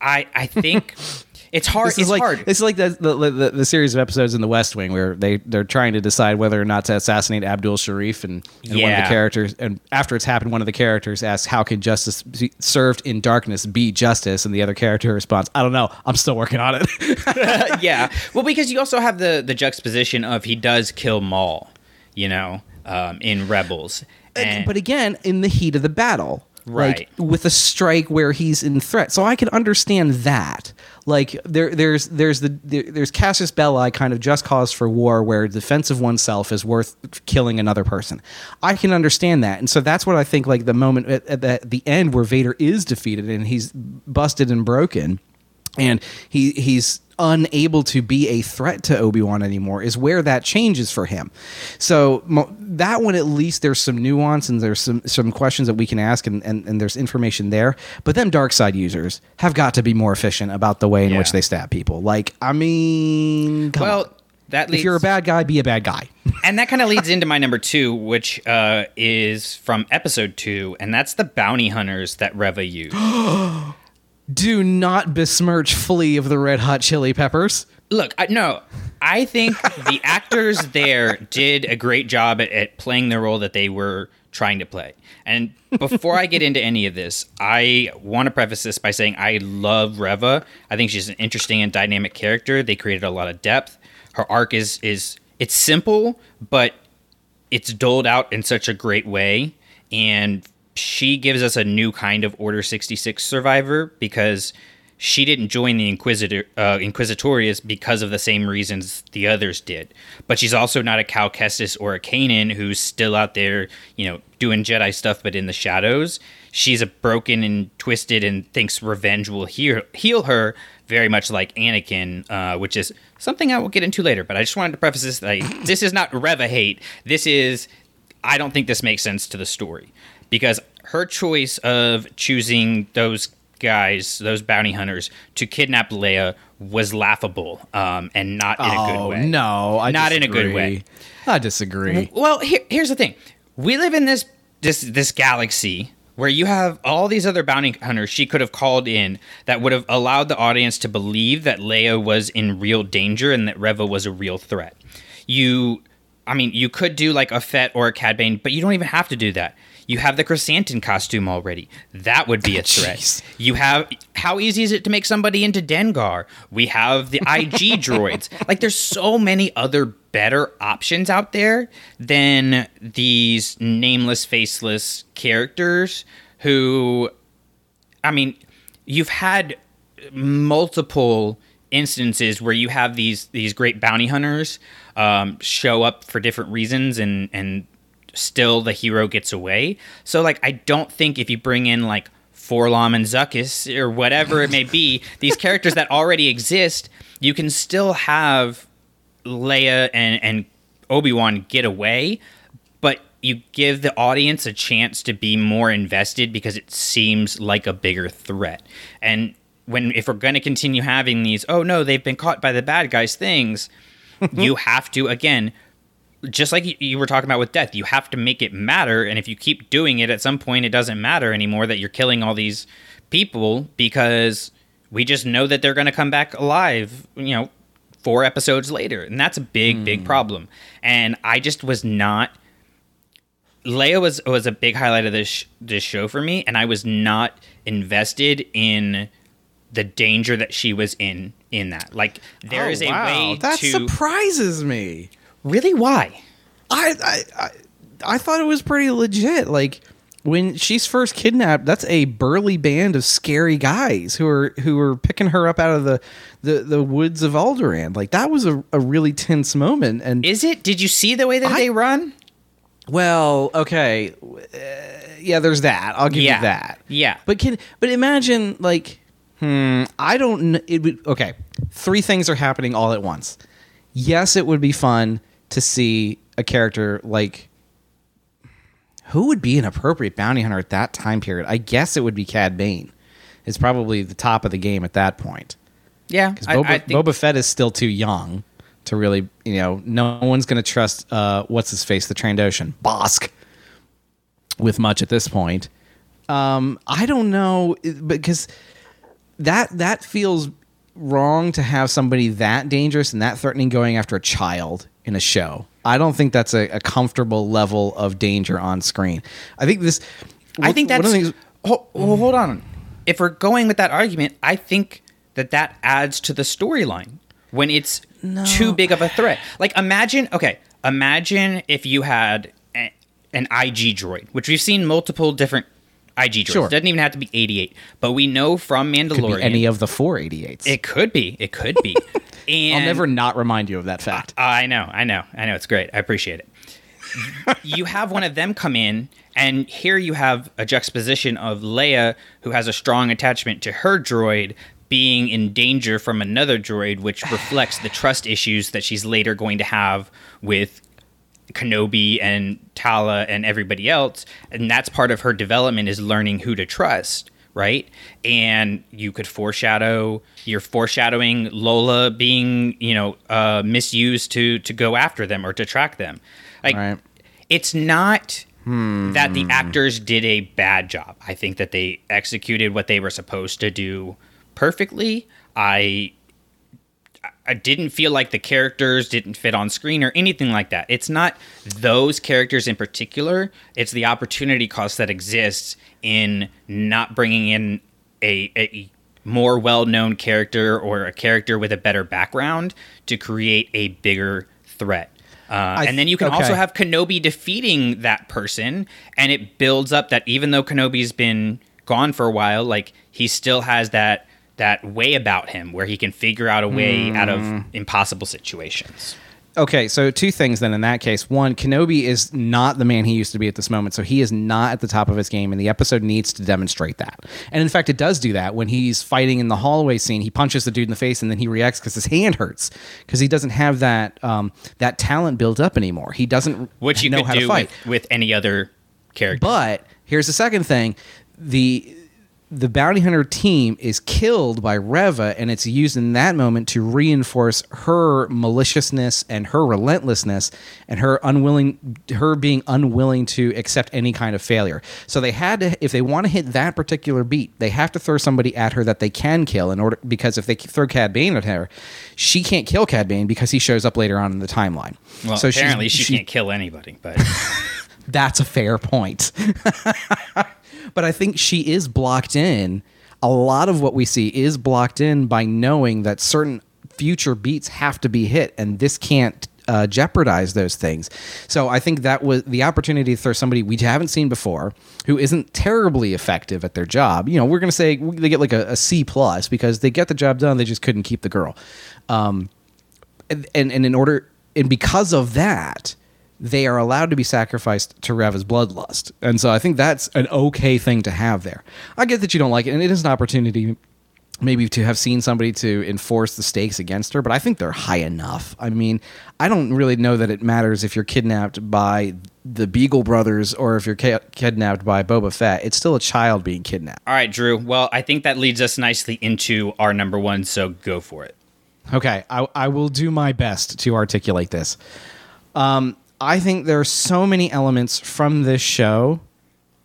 I I think It's hard. This is it's like hard. this is like the, the the the series of episodes in The West Wing where they they're trying to decide whether or not to assassinate Abdul Shareef, and, and one of the characters, and after it's happened, one of the characters asks, "How can justice be served in darkness be justice?" And the other character responds, "I don't know. I'm still working on it." yeah. Well, because you also have the the juxtaposition of he does kill Maul, you know, um, in Rebels. And, but again, in the heat of the battle. Right. Like with a strike where he's in threat. So I can understand that. Like there there's there's the there, there's casus belli kind of just cause for war where defense of oneself is worth killing another person. I can understand that. And so that's what I think like the moment at, at the, the end where Vader is defeated and he's busted and broken and he he's unable to be a threat to Obi-Wan anymore is where that changes for him. So that one at least there's some nuance and there's some some questions that we can ask and, and, and there's information there. But them dark side users have got to be more efficient about the way in which they stab people. Like, I mean, well, on. that leads, if you're a bad guy, be a bad guy. and that kind of leads into my number two, which uh, is from episode two, and that's the bounty hunters that Reva used. Do not besmirch Flea of the Red Hot Chili Peppers. Look, I, no, I think the actors there did a great job at, at playing the role that they were trying to play. And before I get into any of this, I want to preface this by saying I love Reva. I think she's an interesting and dynamic character. They created a lot of depth. Her arc is is it's simple, but it's doled out in such a great way and she gives us a new kind of order 66 survivor because she didn't join the inquisitor uh, inquisitorius because of the same reasons the others did. But she's also not a cal kestis or a kanan who's still out there you know doing jedi stuff but in the shadows. She's a broken and twisted and thinks revenge will heal, heal her very much like anakin uh, which is something i will get into later but i just wanted to preface this like this is not reva hate. This is I don't think this makes sense to the story because her choice of choosing those guys, those bounty hunters, to kidnap Leia was laughable um, and not in a good way. Oh, no, I not in a good way. I disagree. Well, here, here's the thing: we live in this this this galaxy where you have all these other bounty hunters she could have called in that would have allowed the audience to believe that Leia was in real danger and that Reva was a real threat. You, I mean, you could do like a Fett or a Cad Bane, but you don't even have to do that. You have the Krrsantan costume already. That would be a threat. Jeez. You have how easy is it to make somebody into Dengar? We have the IG droids. Like there's so many other better options out there than these nameless, faceless characters who I mean, you've had multiple instances where you have these these great bounty hunters um, show up for different reasons and and still the hero gets away. So like I don't think if you bring in like 4-LOM and Zuckuss or whatever it may be, these characters that already exist, you can still have Leia and and Obi-Wan get away, but you give the audience a chance to be more invested because it seems like a bigger threat. And when if we're going to continue having these, oh no, they've been caught by the bad guys things, you have to again just like you- were talking about with death, you have to make it matter. And if you keep doing it, at some point, it doesn't matter anymore that you're killing all these people because we just know that they're going to come back alive, you know, four episodes later. And that's a big, big hmm. problem. And I just was not. Leia was was a big highlight of this sh- this show for me, and I was not invested in the danger that she was in in that. Like there oh, is a way Oh, that to surprises me. Really why. I, I I I thought it was pretty legit. Like when she's first kidnapped, that's a burly band of scary guys who are who are picking her up out of the the, the woods of Alderaan. Like that was a, a really tense moment. And Is it? Did you see the way that I- they run? well, okay, uh, yeah, there's that. I'll give Yeah. you that. Yeah. But can but imagine like hmm, I don't it would okay. Three things are happening all at once. Yes, it would be fun to see a character like who would be an appropriate bounty hunter at that time period? I guess it would be Cad Bane. It's probably the top of the game at that point. Yeah, Because Boba, I Boba Fett is still too young to really, you know, no one's going to trust uh, what's his face, the Trandoshan, Bossk, with much at this point. Um, I don't know because that that feels wrong to have somebody that dangerous and that threatening going after a child in a show. I don't think that's a, a comfortable level of danger on screen. I think this. I think one that's. of the things- Ho- ho- hold on. If we're going with that argument, I think that that adds to the storyline when it's too big of a threat. Like, imagine, okay, imagine if you had a, an IG droid, which we've seen multiple different IG droids. Sure. It doesn't even have to be 88, but we know from could Mandalorian. be any of the 488s. it could be. It could be. and I'll never not remind you of that fact. I know, I know, I know. It's great. I appreciate it. you have one of them come in, and here you have a juxtaposition of Leia, who has a strong attachment to her droid, being in danger from another droid, which reflects the trust issues that she's later going to have with Kenobi and Tala and everybody else. And that's part of her development is learning who to trust, right? And you could foreshadow you're foreshadowing Lola being, you know, uh, misused to to go after them or to track them. Like Right. it's not that the actors did a bad job. I think that they executed what they were supposed to do perfectly. I I didn't feel like the characters didn't fit on screen or anything like that. It's not those characters in particular. It's the opportunity cost that exists in not bringing in a, a more well-known character or a character with a better background to create a bigger threat. Uh, and then you can okay. also have Kenobi defeating that person, and it builds up that even though Kenobi's been gone for a while, like he still has that that way about him where he can figure out a way out of Hmm. impossible situations. Okay, so two things then in that case. One, Kenobi is not the man he used to be at this moment, so he is not at the top of his game, and the episode needs to demonstrate that. And in fact, it does do that when he's fighting in the hallway scene. He punches the dude in the face, and then he reacts because his hand hurts because he doesn't have that um, that talent built up anymore. He doesn't Which you know how to fight. with, with any other character. But here's the second thing: the the bounty hunter team is killed by Reva, and it's used in that moment to reinforce her maliciousness and her relentlessness and her unwilling, her being unwilling to accept any kind of failure. So they had to, if they want to hit that particular beat, they have to throw somebody at her that they can kill in order because if they throw Cad Bane at her, she can't kill Cad Bane because he shows up later on in the timeline. well, so apparently she, can't kill anybody. But that's a fair point. but I think she is blocked in. A lot of what we see is blocked in by knowing that certain future beats have to be hit, and this can't uh, jeopardize those things. So I think that was the opportunity to throw somebody we haven't seen before, who isn't terribly effective at their job. You know, we're going to say they get like a, a C plus because they get the job done. They just couldn't keep the girl. Um, and, and and in order and because of that they are allowed to be sacrificed to Reva's bloodlust. And so I think that's an okay thing to have there. I get that you don't like it, and it is an opportunity maybe to have seen somebody to enforce the stakes against her, but I think they're high enough. I mean, I don't really know that it matters if you're kidnapped by the Beagle brothers or if you're ki- kidnapped by Boba Fett. It's still a child being kidnapped. all right, Drew. Well, I think that leads us nicely into our number one. So go for it. Okay, I, I will do my best to articulate this. Um, I think there are so many elements from this show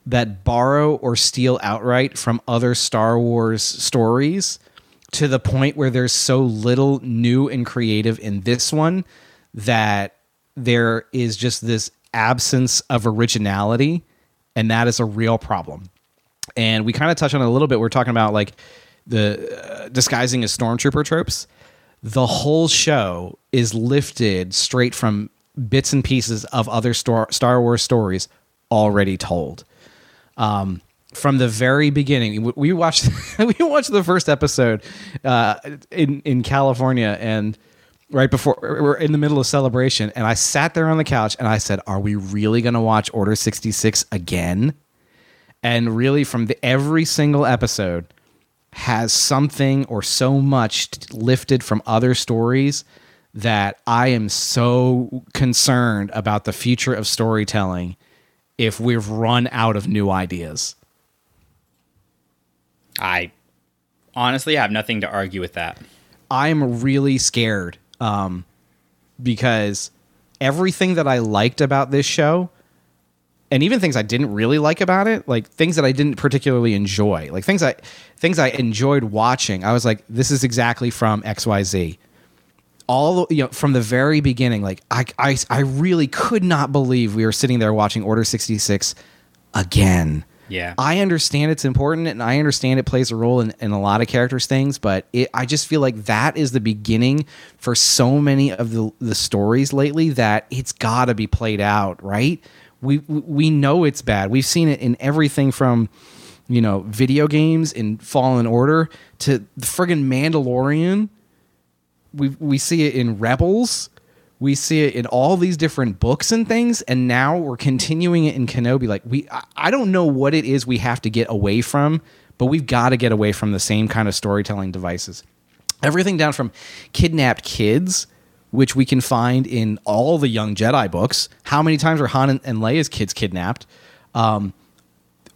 that borrow or steal outright from other Star Wars stories to the point where there's so little new and creative in this one that there is just this absence of originality, and that is a real problem and we kind of touched on it a little bit. We're talking about like the uh, disguising as stormtrooper tropes. The whole show is lifted straight from bits and pieces of other Star, Wars stories already told. Um, from the very beginning, we- we watched we watched the first episode uh, in in California, and right before we're in the middle of celebration, and I sat there on the couch and I said, "Are we really going to watch Order sixty six again?" and really from the, every single episode has something or so much lifted from other stories that I am so concerned about the future of storytelling if we've run out of new ideas. I honestly have nothing to argue with that. I'm really scared um, because everything that I liked about this show and even things I didn't really like about it, like things that I didn't particularly enjoy, like things I things I enjoyed watching. I was like, this is exactly from X Y Z. All you know from the very beginning, like I I I really could not believe we were sitting there watching Order sixty six again. Yeah. I understand it's important and I understand it plays a role in, in a lot of characters' things, but it, I just feel like that is the beginning for so many of the, the stories lately that it's got to be played out, right? We, we know it's bad. We've seen it in everything from, you know, video games in Fallen Order to the friggin' Mandalorian. We, we see it in Rebels. We see it in all these different books and things. And now we're continuing it in kenobi. Like we I- i don't know what it is we have to get away from but we've got to get away from the same kind of storytelling devices. Everything down from kidnapped kids which we can find in all the young jedi books. How many times were han and, leia's kids kidnapped? Um,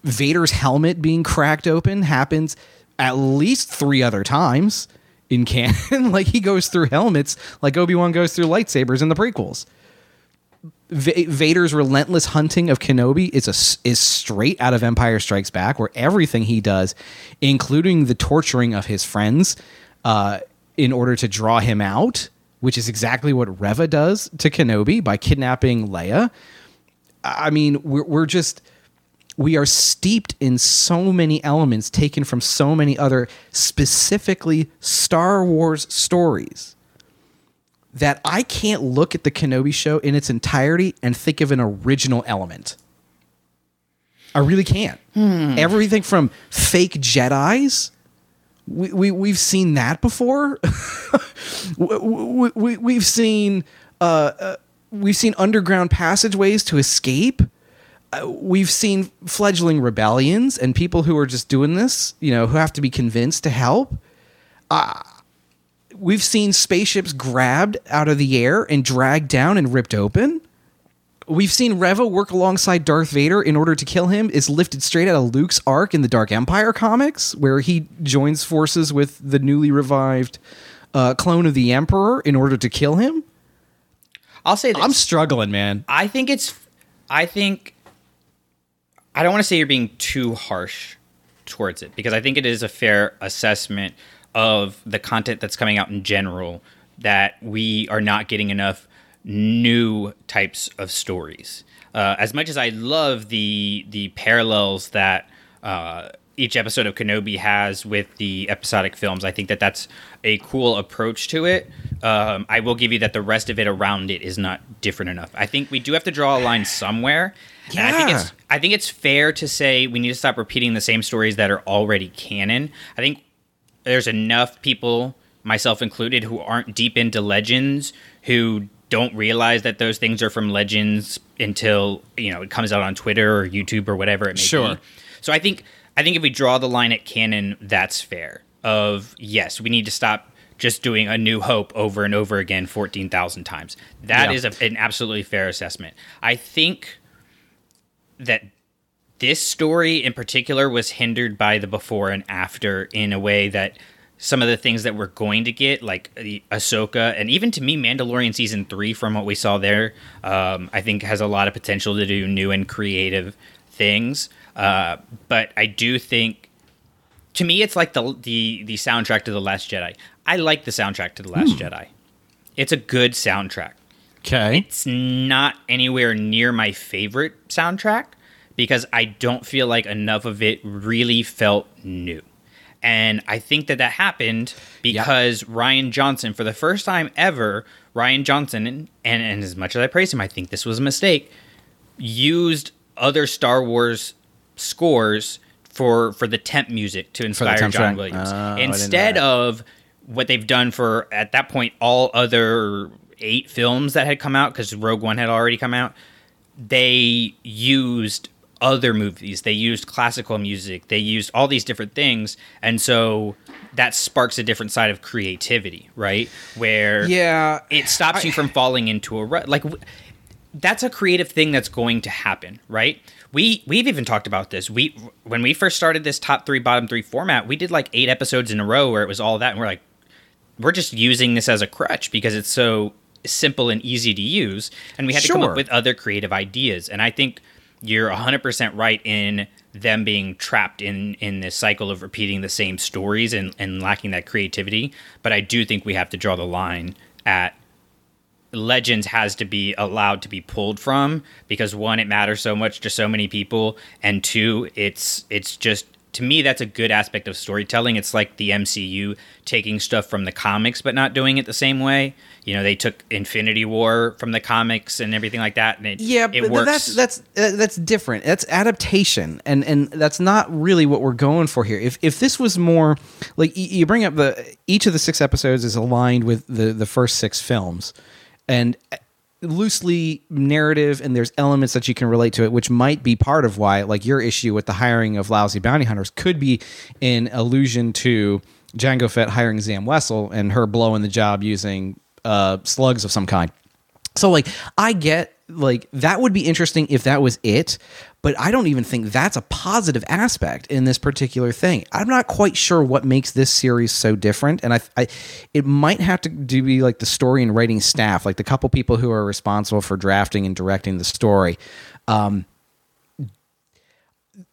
vader's helmet being cracked open happens at least three other times in canon. like he goes through helmets, like Obi Wan goes through lightsabers in the prequels. Va- Vader's relentless hunting of Kenobi is a, is straight out of Empire Strikes Back, where everything he does, including the torturing of his friends, uh, in order to draw him out, which is exactly what Reva does to Kenobi by kidnapping Leia. I mean, we're, we're just we are steeped in so many elements taken from so many other specifically Star Wars stories that I can't look at the Kenobi show in its entirety and think of an original element. I really can't. Everything from fake Jedi's, we, we, we've seen that before. we, we, we've seen uh, uh, we've seen underground passageways to escape we've seen fledgling rebellions and people who are just doing this, you know, who have to be convinced to help. Uh, we've seen spaceships grabbed out of the air and dragged down and ripped open. We've seen Reva work alongside Darth Vader in order to kill him is lifted straight out of Luke's arc in the Dark Empire comics, where he joins forces with the newly revived uh, clone of the Emperor in order to kill him. I'll say this. I'm struggling, man. I think it's. I think. I don't want to say you're being too harsh towards it because I think it is a fair assessment of the content that's coming out in general that we are not getting enough new types of stories. Uh, as much as I love the the parallels that uh, each episode of Kenobi has with the episodic films, I think that that's a cool approach to it. Um, I will give you that the rest of it around it is not different enough. I think we do have to draw a line somewhere. And I think Yeah. it's I think it's fair to say we need to stop repeating the same stories that are already canon. I think there's enough people, myself included, who aren't deep into legends who don't realize that those things are from legends until you know it comes out on Twitter or YouTube or whatever it may Sure. be. So I think I think if we draw the line at canon, that's fair. Of yes, we need to stop just doing a New Hope over and over again fourteen thousand times. That Yeah. is a, an absolutely fair assessment. I think that this story in particular was hindered by the before and after in a way that some of the things that we're going to get, like the Ahsoka, and even to me, Mandalorian season three, from what we saw there, um, I think has a lot of potential to do new and creative things. Uh, but I do think, to me, it's like the the the soundtrack to the Last Jedi. I like the soundtrack to the Last Jedi. It's a good soundtrack Okay. it's not anywhere near my favorite soundtrack because I don't feel like enough of it really felt new. And I think that that happened because Rian Johnson, for the first time ever, Rian Johnson, and, and, and as much as I praise him, I think this was a mistake, used other Star Wars scores for for the temp music to inspire John track. Williams know instead of what they've done for at that point all other eight films that had come out because Rogue One had already come out. They used other movies. They used classical music. They used all these different things, and so that sparks a different side of creativity, right? Where Yeah. it stops you from falling into a rut. Like that's a creative thing that's going to happen, right? We we've even talked about this. We when we first started this top three, bottom three format, we did like eight episodes in a row where it was all that, and we're like, we're just using this as a crutch because it's so simple and easy to use, and we had to come up with other creative ideas. And I think you're 100% right in them being trapped in in this cycle of repeating the same stories and, and lacking that creativity. But I do think we have to draw the line at legends has to be allowed to be pulled from because one it matters so much to so many people and two it's it's just to me that's a good aspect of storytelling it's like the MCU taking stuff from the comics but not doing it the same way you know they took Infinity War from the comics and everything like that and it Yeah, it but works that's that's uh, that's different. That's adaptation, and and that's not really what we're going for here. If if this was more like y- you bring up the each of the six episodes is aligned with the the first six films, and loosely narrative, and there's elements that you can relate to it, which might be part of why like your issue with the hiring of lousy bounty hunters could be in allusion to Jango Fett hiring Zam Wesell and her blowing the job using uh, slugs of some kind. So like I get like that would be interesting if that was it, but I don't even think that's a positive aspect in this particular thing. I'm not quite sure what makes this series so different, and I, I it might have to do be like the story and writing staff, like the couple people who are responsible for drafting and directing the story. Um,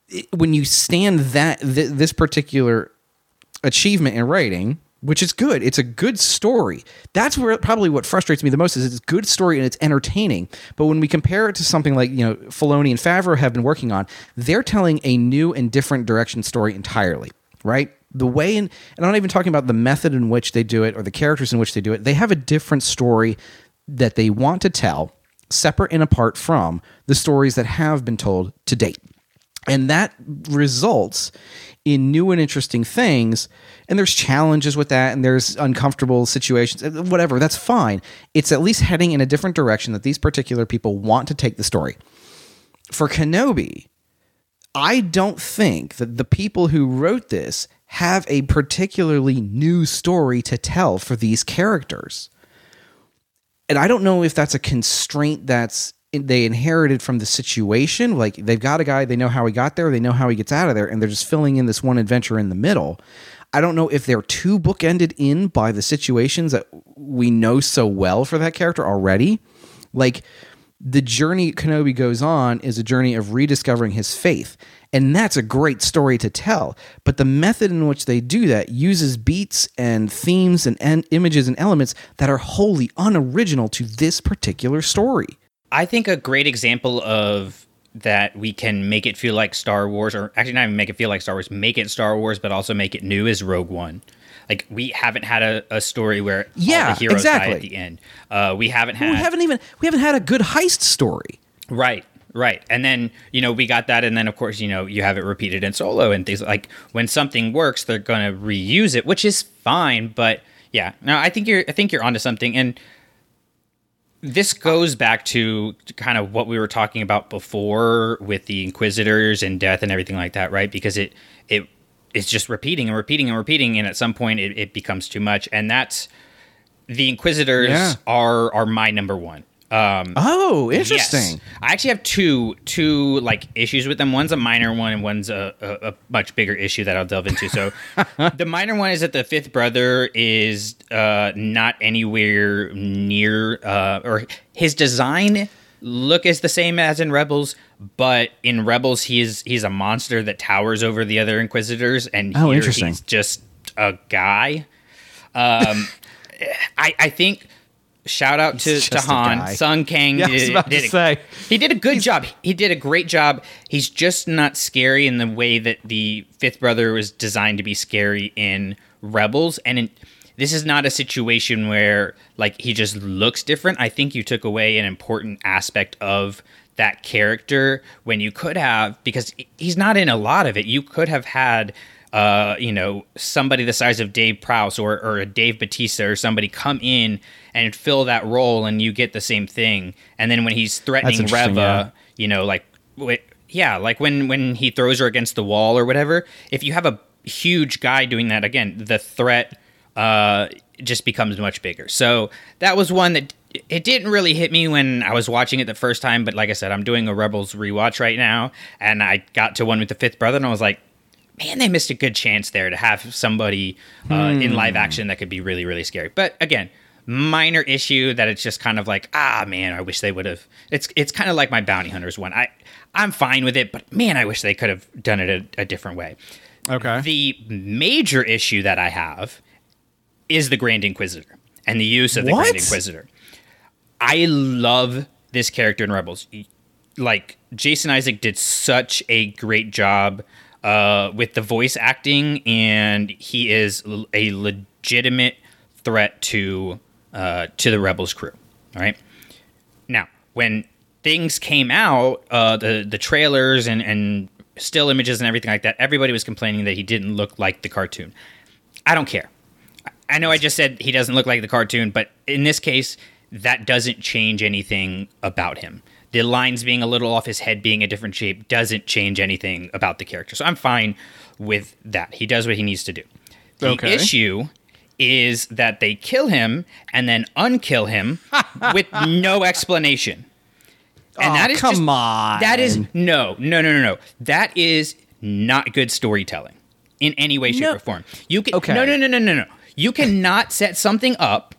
it- when you stand that th- this particular achievement in writing, which is good. It's a good story. That's where probably what frustrates me the most is it's a good story and it's entertaining. But when we compare it to something like you know Filoni and Favreau have been working on, they're telling a new and different direction story entirely. Right. The way in, and I'm not even talking about the method in which they do it or the characters in which they do it. They have a different story that they want to tell, separate and apart from the stories that have been told to date and that results in new and interesting things. And there's challenges with that and there's uncomfortable situations uh, whatever that's fine. It's at least heading in a different direction that these particular people want to take the story. For kenobi i don't think that the people who wrote this have a particularly new story to tell for these characters. And I don't know if that's a constraint that's they inherited from the situation. Like they've got a guy, they know how he got there, they know how he gets out of there, and they're just filling in this one adventure in the middle. I don't know if they're too bookended in by the situations that we know so well for that character already. Like the journey Kenobi goes on is a journey of rediscovering his faith. And that's a great story to tell. But the method in which they do that uses beats and themes and, images and elements that are wholly unoriginal to this particular story. I think a great example of that we can make it feel like Star Wars, or actually not even make it feel like Star Wars, make it Star Wars, but also make it new is Rogue One. Like we haven't had a, a story where Yeah, all the heroes exactly. die at the end. Uh, we haven't had We haven't even we haven't had a good heist story. Right, right. And then, you know, we got that. And then, of course, you know, you have it repeated in solo and things like when something works, they're going to reuse it, which is fine. But yeah, no, I think you're, I think you're onto something. And this goes back to kind of what we were talking about before with the Inquisitors and death and everything like that, right? Because it, it, it's just repeating and repeating and repeating. And at some point it, it becomes too much. And that's, the Inquisitors Yeah. are, are my number one. Um, Oh, interesting. Yes. I actually have two two like issues with them. One's a minor one, and one's a, a, a much bigger issue that I'll delve into. So, the minor one is that the fifth brother is uh, not anywhere near, uh, or his design look is the same as in Rebels, but in Rebels he is he's a monster that towers over the other Inquisitors, and Oh, here interesting. he's just a guy. Um, I I think. Shout out to, He's to Han. Sung Kang Yeah, I was did, to did a- say. he did a good job. He did a great job. He's just not scary in the way that the fifth brother was designed to be scary in Rebels. And in, this is not a situation where like he just looks different. I think you took away an important aspect of that character when you could have because he's not in a lot of it. You could have had uh, you know, somebody the size of Dave Prowse or, or a Dave Bautista or somebody come in and fill that role and you get the same thing. And then when he's threatening Reva, yeah. you know, like, yeah, like when, when he throws her against the wall or whatever, if you have a huge guy doing that, again, the threat uh, just becomes much bigger. So that was one that it didn't really hit me when I was watching it the first time. But like I said, I'm doing a Rebels rewatch right now. And I got to one with the fifth brother and I was like, man, they missed a good chance there to have somebody uh, in live action that could be really, really scary. But again, minor issue that it's just kind of like ah man, I wish they would have. It's it's kind of like my bounty hunters one. I I'm fine with it, but man, I wish they could have done it a, a different way. Okay. The major issue that I have is the Grand Inquisitor and the use of the What? Grand Inquisitor. I love this character in Rebels. Like Jason Isaac did such a great job uh, with the voice acting, and he is a legitimate threat to uh, to the Rebels crew. All right. Now, when things came out, uh, the the trailers and and still images and everything like that, everybody was complaining that he didn't look like the cartoon. I don't care. I know I just said he doesn't look like the cartoon, but in this case, that doesn't change anything about him. The lines being a little off his head, being a different shape, doesn't change anything about the character. So I'm fine with that. He does what he needs to do. The Okay. issue is that they kill him and then unkill him with no explanation. And Oh, that is come just- on. That is no, no, no, no, no. That is not good storytelling in any way, shape, No. or form. You can Okay. no, no, no, no, no, no. You cannot set something up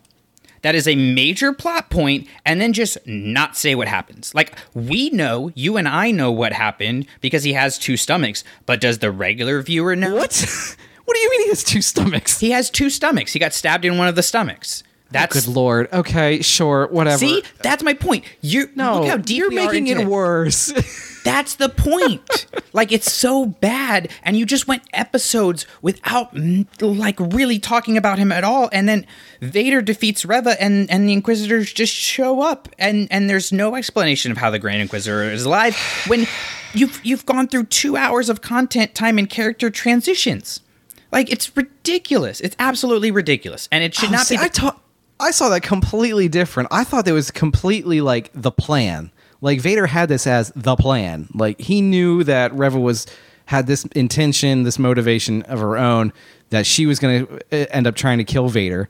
that is a major plot point and then just not say what happens. Like we know, you and I know what happened because he has two stomachs, but does the regular viewer know? What? what do you mean he has two stomachs? He has two stomachs. He got stabbed in one of the stomachs. That's Good lord. Okay, sure, whatever. See, that's my point. You no, look how deep you're making it worse. That's the point. like it's so bad, and you just went episodes without mm, like really talking about him at all, and then Vader defeats Reva, and and the Inquisitors just show up, and and there's no explanation of how the Grand Inquisitor is alive when you've you've gone through two hours of content time and character transitions. Like it's ridiculous. It's absolutely ridiculous, and it should Oh, not see, be. I ta- I saw that completely different. I thought that was completely like the plan. Like Vader had this as the plan. Like he knew that Reva was had this intention, this motivation of her own that she was going to uh, end up trying to kill Vader.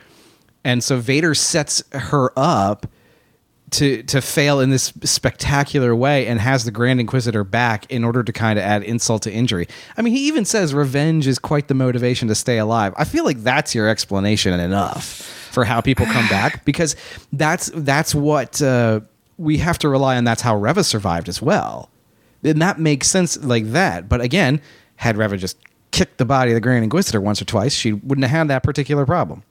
And so Vader sets her up to to fail in this spectacular way and has the Grand Inquisitor back in order to kind of add insult to injury. I mean, he even says revenge is quite the motivation to stay alive. I feel like that's your explanation enough for how people come back because that's that's what uh, we have to rely on. That's how Reva survived as well. And that makes sense like that. But again, had Reva just kicked the body of the Grand Inquisitor once or twice, she wouldn't have had that particular problem.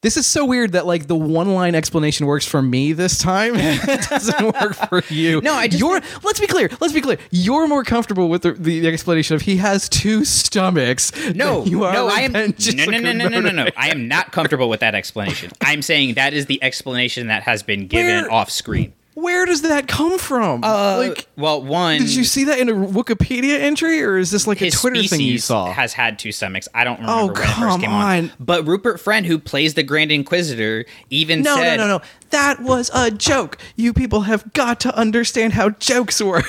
This is so weird that like the one line explanation works for me this time. it doesn't work for you. No, I just you're. Let's be clear. Let's be clear. You're more comfortable with the, the, explanation of he has two stomachs. No, you are. no, I am no, no, no, no, no, no, no, no. I am not comfortable with that explanation. I'm saying that is the explanation that has been given Where- off screen. Where does that come from? Uh, like, Well, one, did you see that in a Wikipedia entry, or is this like a Twitter thing you saw? has had two stomachs. I don't oh, remember Oh, when it first come came on. on. But Rupert Friend, who plays the Grand Inquisitor, even no, said, no, no, no. That was a joke. You people have got to understand how jokes work.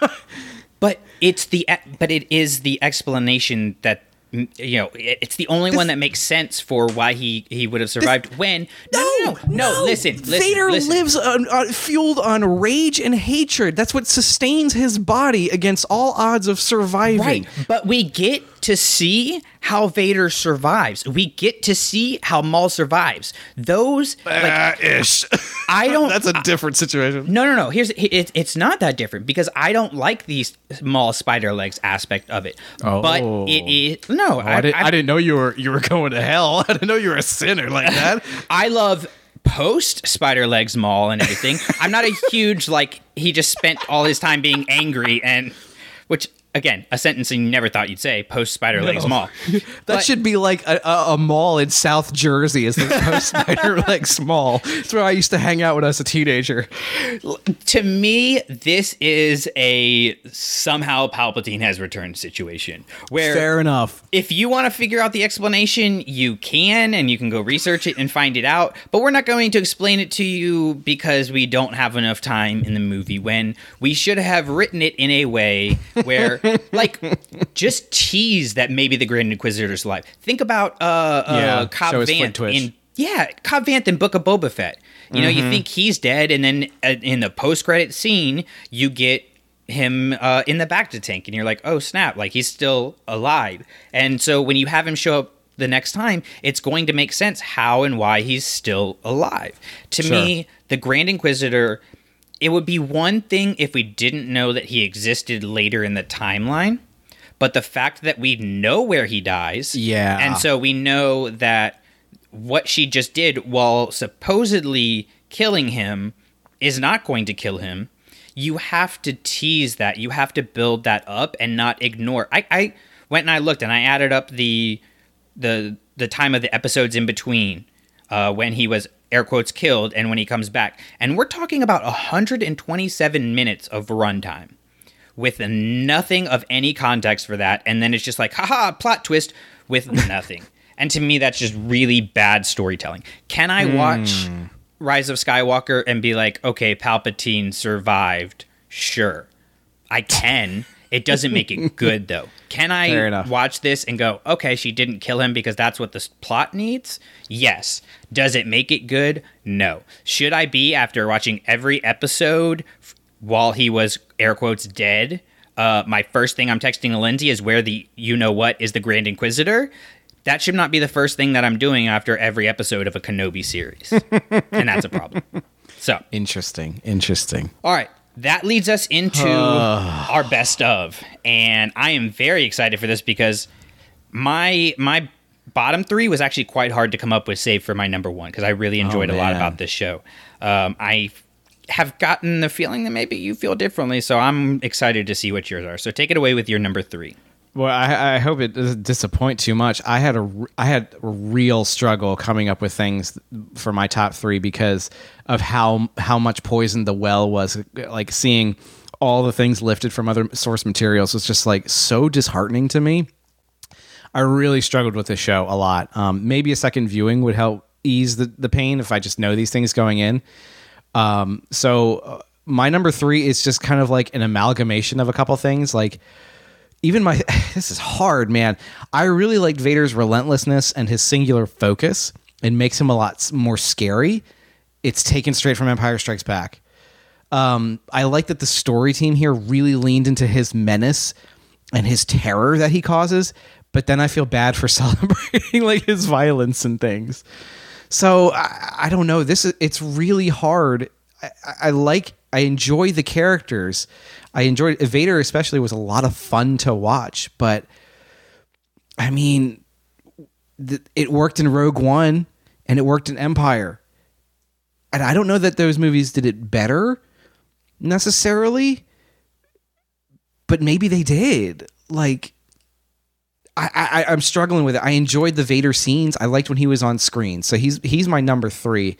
But it's the but it is the explanation that you know it- it's the only one that makes sense for why he he would have survived when no no no, no, listen listen Vader listen. lives on, on, fueled on rage and hatred. That's what sustains his body against all odds of surviving. Right. But we get to see how Vader survives. We get to see how Maul survives. Those like ish. I don't That's a different situation. No, no, no. Here's it, it's not that different because I don't like the small spider legs aspect of it. Oh. But Oh. it is no. Oh, I, didn't, I, didn't know you were you were going to hell. I didn't know you were a sinner like that. I love post spider legs Maul and everything. I'm not a huge like he just spent all his time being angry and which again a sentence you never thought you'd say post spider legs mall. That But- should be like a, a, a mall in South Jersey. Is the post Spider Legs Mall? It's where I used to hang out when I was a teenager. to me, this is a somehow Palpatine has returned situation where Fair enough. if you want to figure out the explanation, you can, and you can go research it and find it out. But we're not going to explain it to you because we don't have enough time in the movie when we should have written it in a way where, like, just tease that maybe the Grand Inquisitor's alive. Think about uh, Yeah, uh, Cobb show Vanth in yeah, Cobb Vanth in Book of Boba Fett. You know, you think he's dead, and then uh, in the post-credit scene, you get him uh, in the bacta tank, and you're like, oh snap, like he's still alive. And so when you have him show up the next time, it's going to make sense how and why he's still alive. To Sure. me, the Grand Inquisitor, it would be one thing if we didn't know that he existed later in the timeline, but the fact that we know where he dies, Yeah. and so we know that what she just did while supposedly killing him is not going to kill him. You have to tease that. You have to build that up and not ignore. I, I went and I looked and I added up the the the time of the episodes in between uh, when he was air quotes killed and when he comes back, and we're talking about 127 minutes of runtime with nothing of any context for that, and then it's just like, haha, plot twist with nothing. and to me, that's just really bad storytelling. Can I watch hmm. Rise of Skywalker and be like, okay, Palpatine survived? Sure. I can. It doesn't make it good though. Can I watch this and go, okay, she didn't kill him because that's what this plot needs? Yes. Does it make it good? No. Should I be after watching every episode f- while he was air quotes dead? Uh, my first thing I'm texting Lindsay is where the you know what is the Grand Inquisitor. That should not be the first thing that I'm doing after every episode of a Kenobi series, and that's a problem. So, Interesting. Interesting. all right. That leads us into our best of. And I am very excited for this because my my bottom three was actually quite hard to come up with, save for my number one, because I really enjoyed a lot about this show. Um, I have gotten the feeling that maybe you feel differently, so I'm excited to see what yours are. So take it away with your number three. Well, I, I hope it doesn't disappoint too much. I had a I had a real struggle coming up with things for my top three because of how how much poison the well was. Like seeing all the things lifted from other source materials was just like so disheartening to me. I really struggled with this show a lot. Um, maybe a second viewing would help ease the, the pain if I just know these things going in. Um, so uh, my number three is just kind of like an amalgamation of a couple things. Like even my this is hard, man. I really liked Vader's relentlessness and his singular focus. It makes him a lot more scary. It's taken straight from Empire Strikes Back. Um, I like that the story team here really leaned into his menace and his terror that he causes, but then I feel bad for celebrating like his violence and things. So I, I don't know. This is it's really hard. I, I- I like I enjoy the characters. I enjoyed Vader especially was a lot of fun to watch, but I mean, th- it worked in Rogue One and it worked in Empire, and I don't know that those movies did it better necessarily, but maybe they did. Like I, I I'm struggling with it. I enjoyed the Vader scenes. I liked when he was on screen. So he's he's my number three.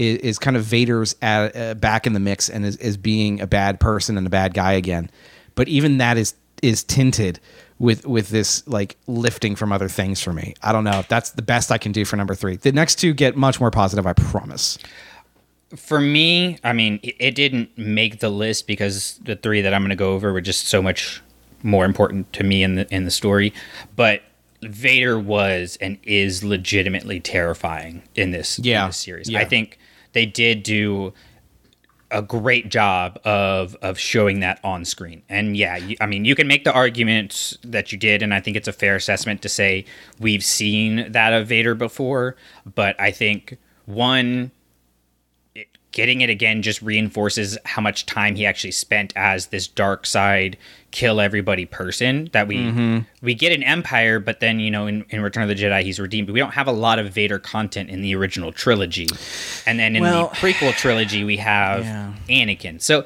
Is, is kind of Vader's at, uh, back in the mix and is, is being a bad person and a bad guy again. But even that is is tinted with with this like lifting from other things for me. I don't know. That's the best I can do for number three. The next two get much more positive. I promise. For me, I mean, it didn't make the list because the three that I'm going to go over were just so much more important to me in the in the story. But Vader was and is legitimately terrifying in this, in this series. Yeah. I think they did do a great job of of showing that on screen. And yeah, you, I mean, you can make the arguments that you did, and I think it's a fair assessment to say we've seen that of Vader before. But I think one getting it again just reinforces how much time he actually spent as this dark side kill everybody person that we mm-hmm. we get an empire but then you know in, in return of the jedi he's redeemed. But we don't have a lot of vader content in the original trilogy. And then in Well- the prequel trilogy we have Yeah. anakin. So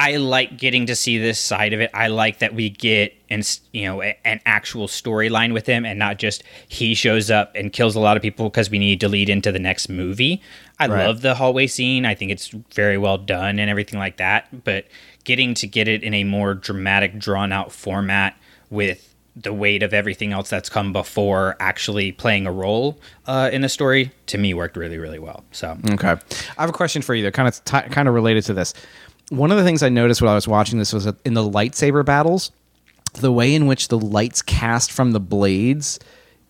I like getting to see this side of it. I like that we get and you know an actual storyline with him, and not just he shows up and kills a lot of people because we need to lead into the next movie. I Right. love the hallway scene. I think it's very well done and everything like that. But getting to get it in a more dramatic, drawn out format with the weight of everything else that's come before actually playing a role uh, in the story to me worked really really well. So Okay. I have a question for you that kind of t- kind of related to this. One of the things I noticed when I was watching this was that in the lightsaber battles, the way in which the lights cast from the blades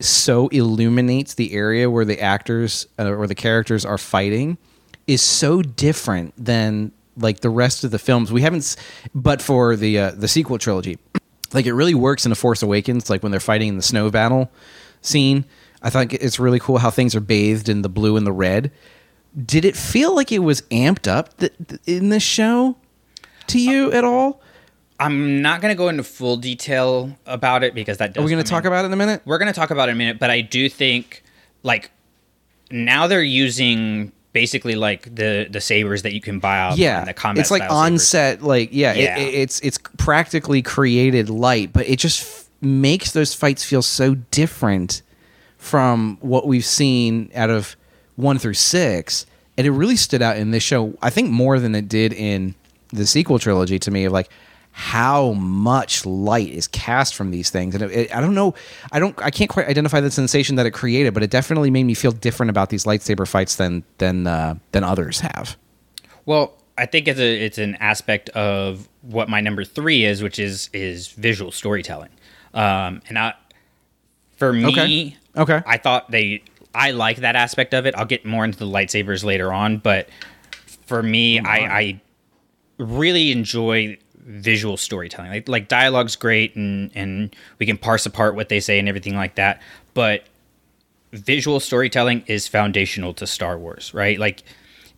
so illuminates the area where the actors uh, or the characters are fighting is so different than like the rest of the films. We haven't, but for the uh, the sequel trilogy, like it really works in the Force Awakens, like when they're fighting in the snow battle scene. I think it's really cool how things are bathed in the blue and the red. Did it feel like it was amped up th- th- in this show to uh, you at all? I'm not going to go into full detail about it because that. Does Are we going to talk in- about it in a minute? We're going to talk about it in a minute, but I do think like now they're using basically like the the sabers that you can buy out. yeah, the combat it's like style on set. Like yeah, it- Yeah. it- it's it's practically created light, but it just f- makes those fights feel so different from what we've seen out of one through six, and it really stood out in this show. I think more than it did in the sequel trilogy to me of like how much light is cast from these things and it, it- i don't know i don't i can't quite identify the sensation that it created but it definitely made me feel different about these lightsaber fights than than uh, than others have Well, I think it's a it's an aspect of what my number three is, which is is visual storytelling. Um, and I, for me, Okay. Okay. I thought they I like that aspect of it. I'll get more into the lightsabers later on, but for me, oh, I, I really enjoy visual storytelling. Like like dialogue's great and and we can parse apart what they say and everything like that, but visual storytelling is foundational to Star Wars, right? Like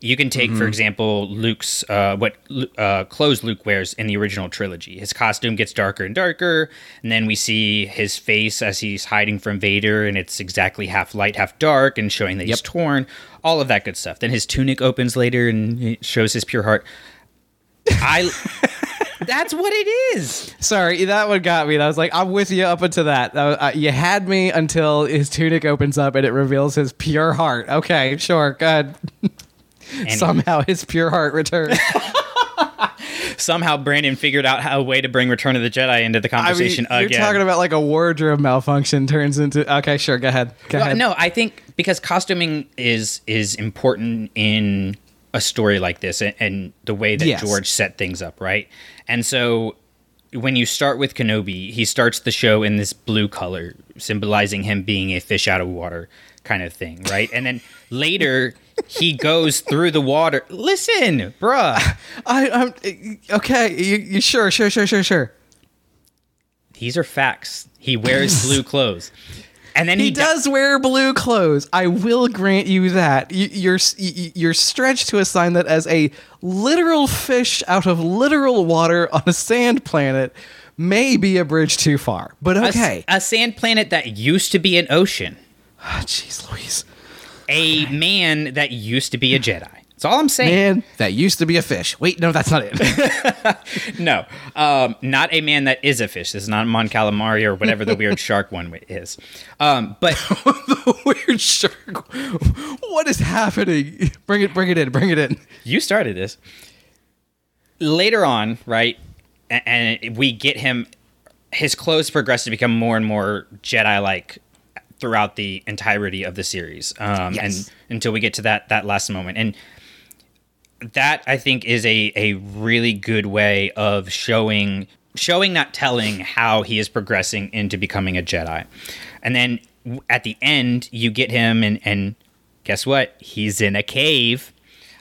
you can take, for example, Luke's uh, what uh, clothes Luke wears in the original trilogy. His costume gets darker and darker, and then we see his face as he's hiding from Vader, and it's exactly half light, half dark, and showing that he's torn. All of that good stuff. Then his tunic opens later, and it shows his pure heart. I. That's what it is. Sorry, that one got me. I was like, I'm with you up until that. That uh, you had me until his tunic opens up and it reveals his pure heart. Okay, sure, good. And Somehow his pure heart returns. somehow Brandon figured out how a way to bring Return of the Jedi into the I mean, conversation you're again. talking about like a wardrobe malfunction turns into. Okay, sure, go ahead. Go Well, ahead. no, I think because costuming is is important in a story like this and, and the way that Yes. George set things up, right? And so when you start with Kenobi, he starts the show in this blue color, symbolizing him being a fish out of water kind of thing, right? And then later he goes through the water. Listen, bruh. I, I'm okay. You, you sure, sure, sure, sure, sure. These are facts. He wears blue clothes. And then He, he, di- does wear blue clothes. I will grant you that. You, you're you- you're stretched to assign that as a literal fish out of literal water on a sand planet may be a bridge too far. But okay. a sand planet that used to be an ocean. Jeez Louise. A man that used to be a Jedi. That's all I'm saying. Man, that used to be a fish. Wait, no, that's not it. No, um, not a man that is a fish. This is not Mon Calamari or whatever the weird shark one is. Um, but the weird shark. What is happening? Bring it, bring it in, bring it in. you started this. Later on, right, and we get him. His clothes progress to become more and more Jedi-like throughout the entirety of the series, um, Yes. and until we get to that that last moment. And that I think is a a really good way of showing showing not telling how he is progressing into becoming a Jedi. And then at the end you get him and and guess what? He's in a cave.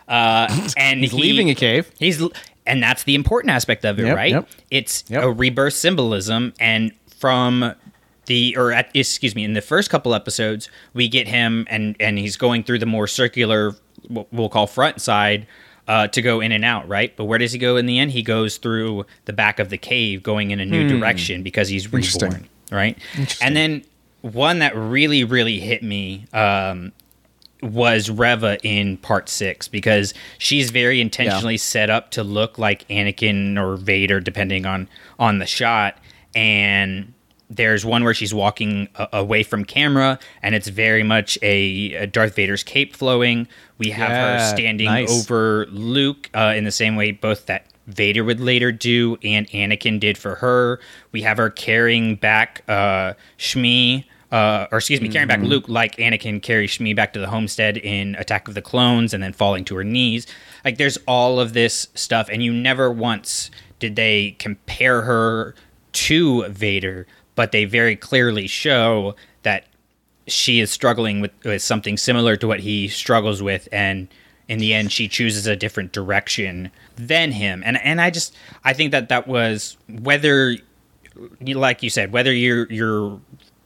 Uh and He's he- leaving a cave. He's and that's the important aspect of it, Yep, right? yep. It's Yep. a rebirth symbolism and from the or at, excuse me in the first couple episodes we get him and and he's going through the more circular what we'll call front side uh, to go in and out right? But where does he go in the end? He goes through the back of the cave going in a new direction because he's Hmm. Reborn right? And then one that really really hit me um, was Reva in part six because she's very intentionally set up to look like Anakin or Vader, depending on on the shot. And there's one where she's walking a- away from camera, and it's very much a, a Darth Vader's cape flowing. We have her standing nice. over Luke uh, in the same way both that Vader would later do and Anakin did for her. We have her carrying back uh, Shmi, uh, or excuse me, carrying back Luke like Anakin carries Shmi back to the homestead in Attack of the Clones and then falling to her knees. Like there's all of this stuff, and you never once did they compare her to Vader, but they very clearly show that she is struggling with, with something similar to what he struggles with and in the end she chooses a different direction than him. And and I just I think that that was whether like you said whether you're you're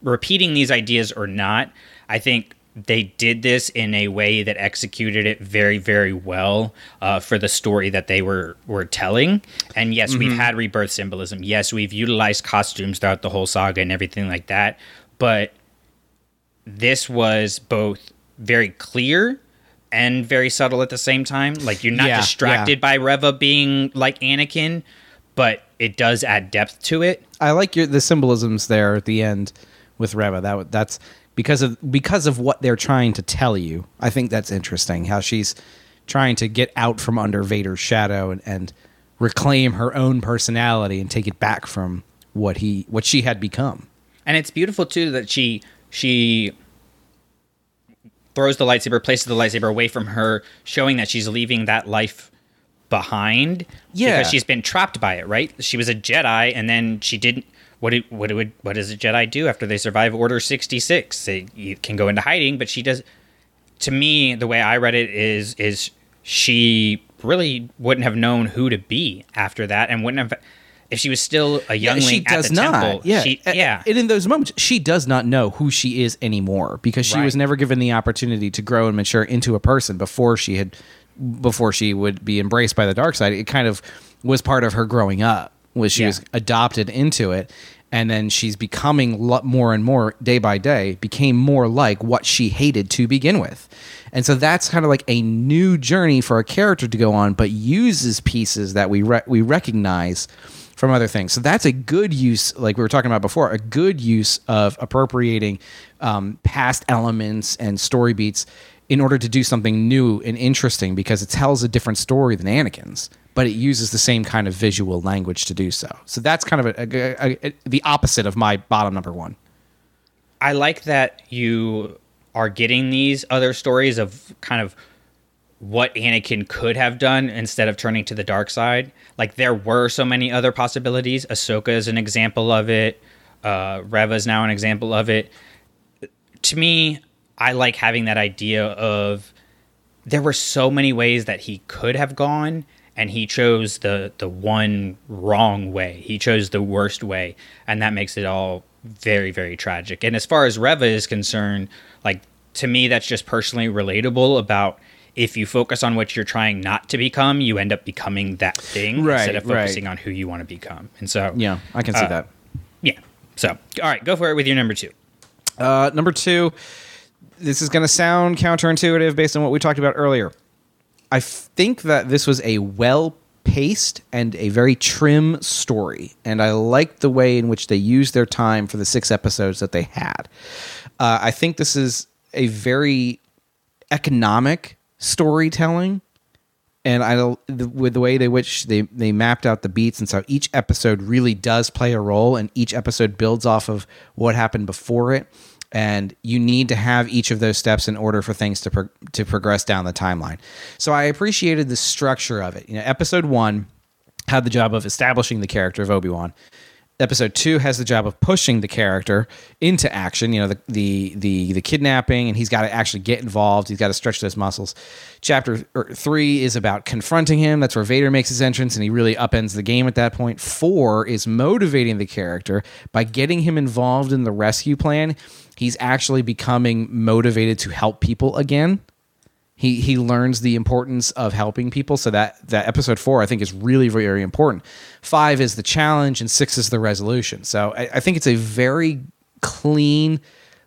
repeating these ideas or not I think they did this in a way that executed it very, very well uh, for the story that they were were telling. And yes, we've had rebirth symbolism. Yes, we've utilized costumes throughout the whole saga and everything like that. But this was both very clear and very subtle at the same time. Like you're not Yeah, distracted by Reva being like Anakin, but it does add depth to it. I like your the symbolisms there at the end with Reva. That that's because of because of what they're trying to tell you. I think that's interesting how she's trying to get out from under Vader's shadow and, and reclaim her own personality and take it back from what he what she had become. And it's beautiful too that she she throws the lightsaber, places the lightsaber away from her, showing that she's leaving that life behind. Yeah. because she's been trapped by it. Right? She was a Jedi, and then she didn't. What did what would what does a Jedi do after they survive Order sixty six? They can go into hiding, but she does. To me, the way I read it is is she really wouldn't have known who to be after that, and wouldn't have. If she was still a youngling she at does the not. temple, yeah, she, yeah, And in those moments, she does not know who she is anymore because she was never given the opportunity to grow and mature into a person before she had before she would be embraced by the dark side. It kind of was part of her growing up. Was she Yeah. was adopted into it, and then she's becoming more and more day by day. Became more like what she hated to begin with. And so that's kind of like a new journey for a character to go on, but uses pieces that we re- we recognize from other things. So that's a good use, like we were talking about before, a good use of appropriating um, past elements and story beats in order to do something new and interesting because it tells a different story than Anakin's, but it uses the same kind of visual language to do so. So that's kind of a, a- a- the opposite of my bottom number one. I like that you are getting these other stories of kind of what Anakin could have done instead of turning to the dark side. Like there were so many other possibilities. Ahsoka is an example of it. Uh, Reva is now an example of it. To me, I like having that idea of there were so many ways that he could have gone and he chose the the one wrong way. He chose the worst way and that makes it all very very tragic. And as far as reva is concerned like to me that's just personally relatable about if you focus on what you're trying not to become you end up becoming that thing Right, instead of right. focusing on who you want to become. And so Yeah, I can see Uh, that. yeah. So all right go for it with your number two. Uh, number two, this is going to sound counterintuitive based on what we talked about earlier. I think that this was a well paced and a very trim story, and I liked the way in which they used their time for the six episodes that they had. Uh, I think this is a very economic storytelling and I the, with the way they which they they mapped out the beats and so each episode really does play a role and each episode builds off of what happened before it and you need to have each of those steps in order for things to pro- to progress down the timeline. So I appreciated the structure of it. You know, episode 1 had the job of establishing the character of Obi-Wan episode two has the job of pushing the character into action you know the the the, the kidnapping and he's got to actually get involved he's got to stretch those muscles chapter er, three is about confronting him that's where vader makes his entrance and he really upends the game at that point. point four is motivating the character by getting him involved in the rescue plan he's actually becoming motivated to help people again. He he learns the importance of helping people. So that that episode four i think is really very important. Five is the challenge and six is the resolution. So i, I think it's a very clean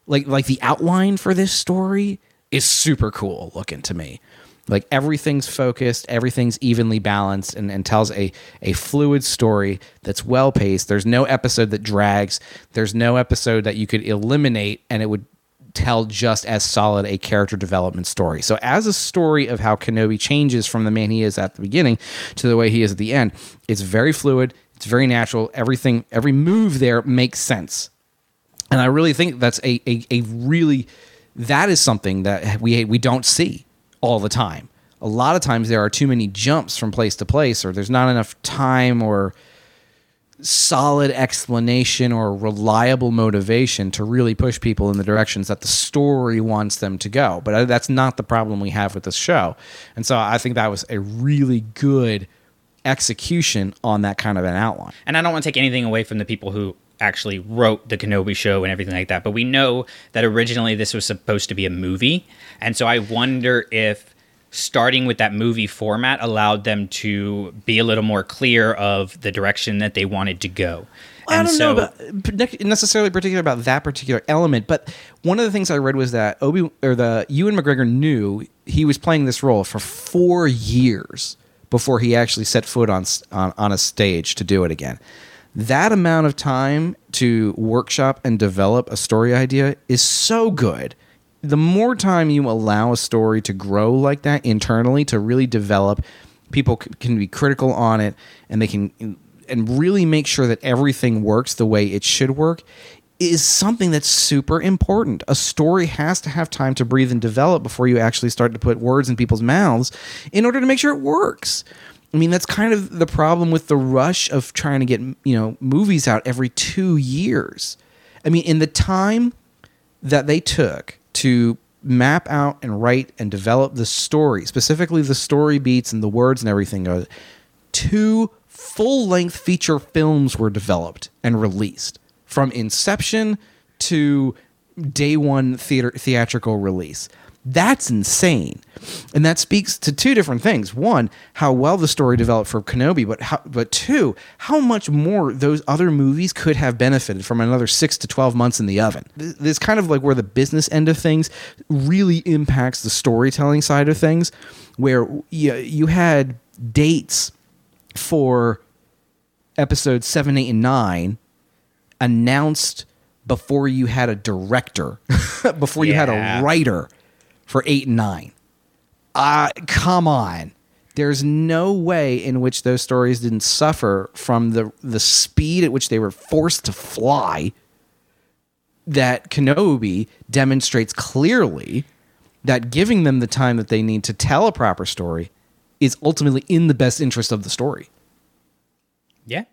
like like the outline for this story is super cool looking to me like everything's focused everything's evenly balanced and, and tells a a fluid story that's well paced there's no episode that drags there's no episode that you could eliminate and it would tell just as solid a character development story. So, as a story of how Kenobi changes from the man he is at the beginning to the way he is at the end, it's very fluid. It's very natural. Everything, every move there makes sense, and I really think that's a a, a really that is something that we we don't see all the time. A lot of times there are too many jumps from place to place, or there's not enough time or solid explanation or reliable motivation to really push people in the directions that the story wants them to go. But uh, that's not the problem we have with this show. And so I think that was a really good execution on that kind of an outline. and I don't want to take anything away from the people who actually wrote the Kenobi show and everything like that. But we know that originally this was supposed to be a movie, and so I wonder if starting with that movie format allowed them to be a little more clear of the direction that they wanted to go. I And don't so- know about necessarily particular about that particular element, but one of the things I read was that Obi or the Ewan McGregor knew he was playing this role for four years before he actually set foot on on, on a stage to do it again. That amount of time to workshop and develop a story idea is so good. The more time you allow a story to grow like that internally to really develop, people can be critical on it and they can and really make sure that everything works the way it should work is something that's super important. A story has to have time to breathe and develop before you actually start to put words in people's mouths in order to make sure it works. I mean, that's kind of the problem with the rush of trying to get, you know, movies out every 2 years. I mean, in the time that they took to map out and write and develop the story, specifically the story beats and the words and everything, uh, two full length feature films were developed and released from inception to day one theater theatrical release. That's insane. And that speaks to two different things. One, how well the story developed for Kenobi, but how, but two, how much more those other movies could have benefited from another 6 to 12 months in the oven. This this is kind of like where the business end of things really impacts the storytelling side of things where you, you had dates for episodes 7, 8 and 9 announced before you had a director, before you had a writer for 8 and 9. Uh, come on. There's no way in which those stories didn't suffer from the the speed at which they were forced to fly. That Kenobi demonstrates clearly that giving them the time that they need to tell a proper story is ultimately in the best interest of the story. Yeah,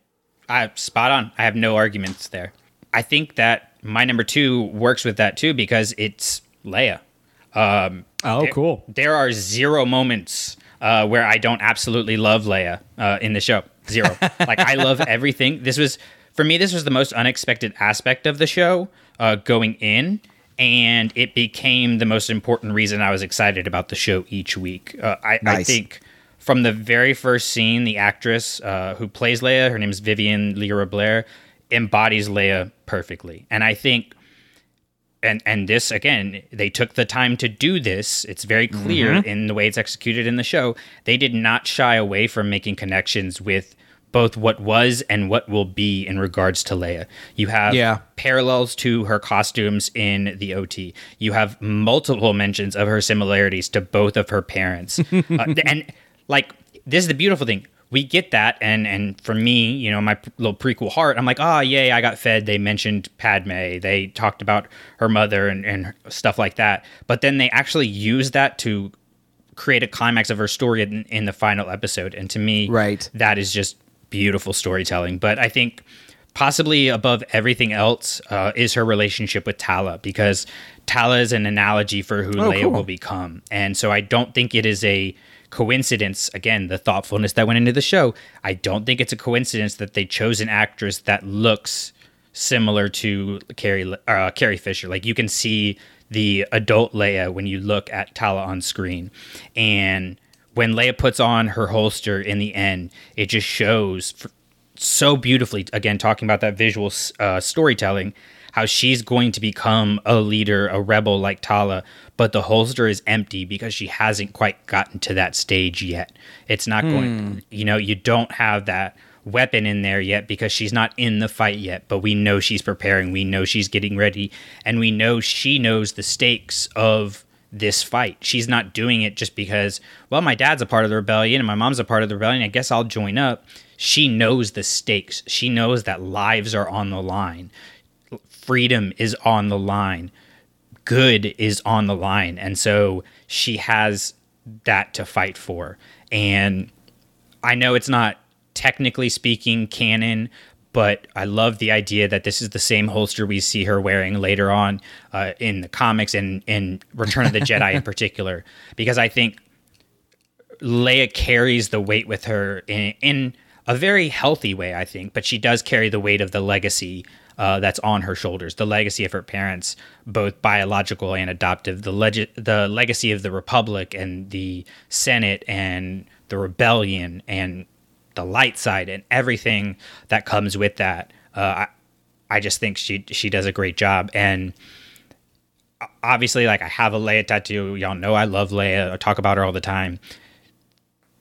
I spot on. I have no arguments there. I think that my number two works with that too because it's Leia. Um, Oh, there- cool. There are zero moments uh, where I don't absolutely love Leia uh, in the show. Zero. like I love everything. This was for me. This was the most unexpected aspect of the show uh, going in, and it became the most important reason I was excited about the show each week. Uh, I, I think from the very first scene, the actress uh, who plays Leia, her name is Vivian Lyra Blair, embodies Leia perfectly, and I think and and this again they took the time to do this it's very clear Mm-hmm. in the way it's executed in the show they did not shy away from making connections with both what was and what will be in regards to Leia. You have Yeah. parallels to her costumes in the OT. You have multiple mentions of her similarities to both of her parents. uh, and like this is the beautiful thing. We get that and and for me, you know, my little prequel heart, I'm like, "Ah, yay, I got fed. They mentioned Padme. They talked about her mother and and stuff like that." But then they actually use that to create a climax of her story in, in the final episode. And to me, Right. that is just beautiful storytelling. But I think possibly above everything else uh, is her relationship with Tala because Tala is an analogy for who Oh, Leia cool. will become. And so I don't think it is a coincidence. Again the thoughtfulness that went into the show. I don't think it's a coincidence that they chose an actress that looks similar to carrie uh, carrie fisher. Like you can see the adult leia when you look at tala on screen. And when leia puts on her holster in the end it just shows f- so beautifully again talking about that visual uh, storytelling how she's going to become a leader a rebel like tala but the holster is empty because she hasn't quite gotten to that stage yet it's not going hmm. you know you don't have that weapon in there yet because she's not in the fight yet but we know she's preparing we know she's getting ready and we know she knows the stakes of this fight. She's not doing it just because, well, my dad's a part of the rebellion and my mom's a part of the rebellion. I guess I'll join up. She knows the stakes. She knows that lives are on the line. Freedom is on the line. Good is on the line. And so she has that to fight for. And I know it's not technically speaking canon, but I love the idea that this is the same holster we see her wearing later on uh, in the comics and in Return of the Jedi in particular, because I think Leia carries the weight with her in, in a very healthy way, I think, but she does carry the weight of the legacy uh, that's on her shoulders. The legacy of her parents, both biological and adoptive. The leg- the legacy of the Republic and the Senate and the rebellion and the light side and everything that comes with that. Uh, I, I just think she she does a great job and obviously like I have a Leia tattoo. Y'all know I love Leia. I talk about her all the time.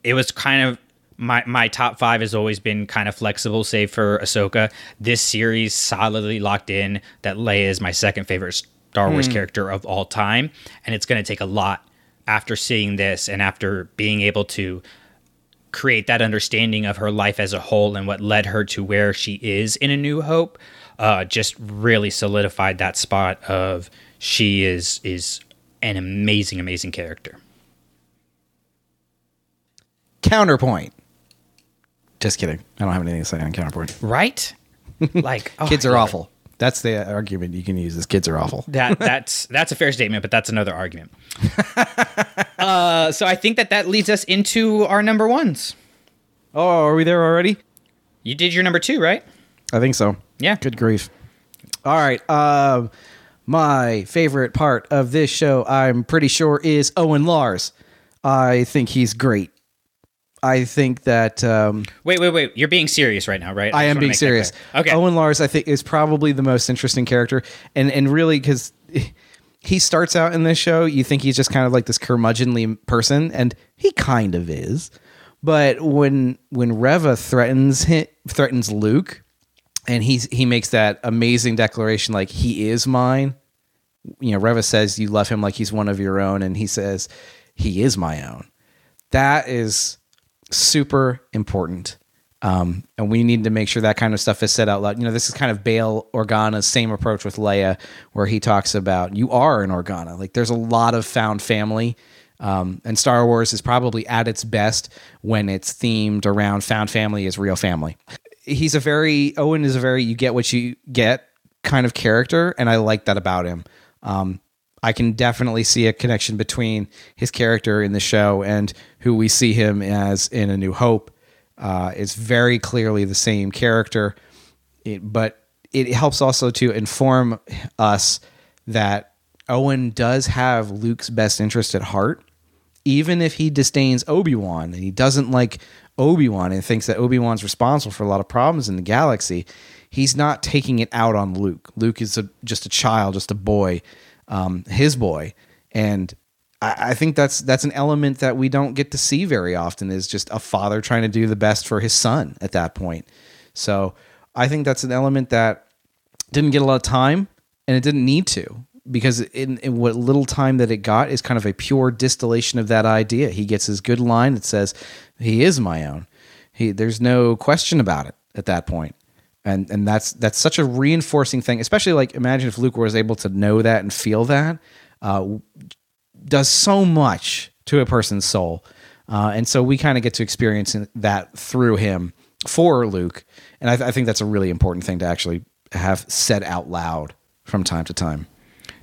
It was kind of my my top five has always been kind of flexible, save for Ahsoka. This series solidly locked in that Leia is my second favorite Star Wars character of all time, and it's going to take a lot after seeing this and after being able to create that understanding of her life as a whole and what led her to where she is in A New Hope. Uh, just really solidified that spot of she is is an amazing, amazing character. Counterpoint. Just kidding. I don't have anything to say on counterpoint. Right? Like oh, Kids are awful. That's the argument you can use. Is kids are awful. that that's that's a fair statement, but that's another argument. uh, so I think that that leads us into our number ones. Oh, are we there already? You did your number two, right? I think so. Yeah. Good grief. All right. Um, my favorite part of this show, I'm pretty sure, is Owen Lars. I think he's great. I think that um, Wait, wait, wait. You're being serious right now, right? I just am being serious. Okay. Owen Lars, I think, is probably the most interesting character, and and really because he starts out in this show, you think he's just kind of like this curmudgeonly person, and he kind of is. But when when Reva threatens him, threatens Luke, and he's he makes that amazing declaration like he is mine. You know, Reva says you love him like he's one of your own, and he says he is my own. That is super important. Um, and we need to make sure that kind of stuff is said out loud. You know, this is kind of Bail Organa's same approach with Leia, where he talks about you are an Organa. Like there's a lot of found family. Um, and Star Wars is probably at its best when it's themed around found family is real family. He's a very, Owen is a very, you get what you get kind of character. And I like that about him. Um, I can definitely see a connection between his character in the show and who we see him as in A New Hope. Uh, it's very clearly the same character, it, but it helps also to inform us that Owen does have Luke's best interest at heart, even if he disdains Obi Wan and he doesn't like Obi Wan and thinks that Obi Wan's responsible for a lot of problems in the galaxy. He's not taking it out on Luke. Luke is a, just a child, just a boy, um, his boy, and I, think that's that's an element that we don't get to see very often. Is just a father trying to do the best for his son at that point. So I think that's an element that didn't get a lot of time, and it didn't need to because in, in what little time that it got is kind of a pure distillation of that idea. He gets his good line that says, "He is my own." He there's no question about it at that point. And and that's that's such a reinforcing thing, especially like imagine if Luke was able to know that and feel that. Uh, does so much to a person's soul. Uh, and so we kind of get to experience that through him for Luke. And I, I think that's a really important thing to actually have said out loud from time to time.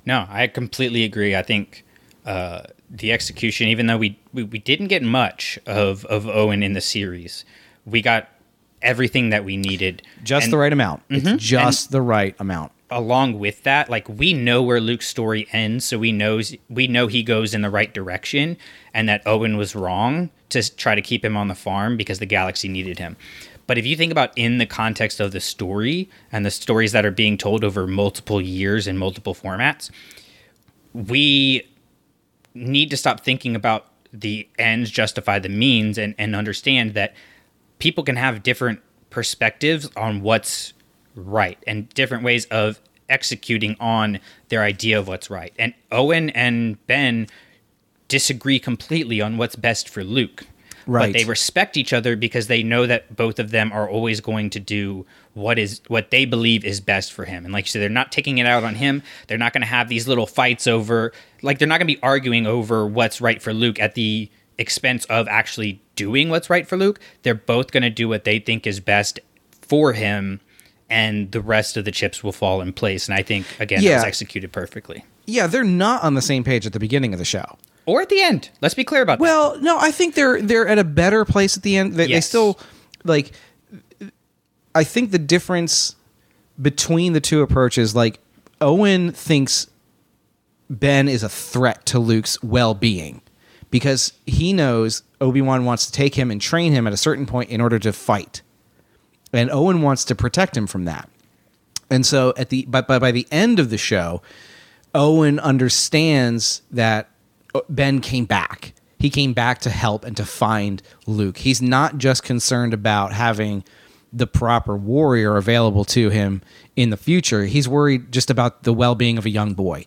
No, I completely agree. I think uh, the execution, even though we, we, we didn't get much of, of Owen in the series, we got everything that we needed. Just And the right amount. It's just the right amount. Along with that, like we know where Luke's story ends, so we knows we know he goes in the right direction, and that Owen was wrong to try to keep him on the farm because the galaxy needed him. But if you think about in the context of the story and the stories that are being told over multiple years in multiple formats, we need to stop thinking about the ends justify the means and, and understand that people can have different perspectives on what's right and different ways of executing on their idea of what's right. And Owen and Ben disagree completely on what's best for Luke. Right. But they respect each other because they know that both of them are always going to do what is what they believe is best for him. And like you said, they're not taking it out on him. They're not going to have these little fights over like they're not going to be arguing over what's right for Luke at the expense of actually doing what's right for Luke. They're both going to do what they think is best for him and the rest of the chips will fall in place. And I think again, Yeah. it was executed perfectly. Yeah, they're not on the same page at the beginning of the show. Or at the end. Let's be clear about that. Well, no, I think they're they're at a better place at the end. They, they still like. I think the difference between the two approaches, like Owen thinks Ben is a threat to Luke's well being because he knows Obi Wan wants to take him and train him at a certain point in order to fight. And Owen wants to protect him from that. And so at the but, but by the end of the show, Owen understands that uh, Ben came back. He came back to help and to find Luke. He's not just concerned about having the proper warrior available to him in the future. He's worried just about the well-being of a young boy.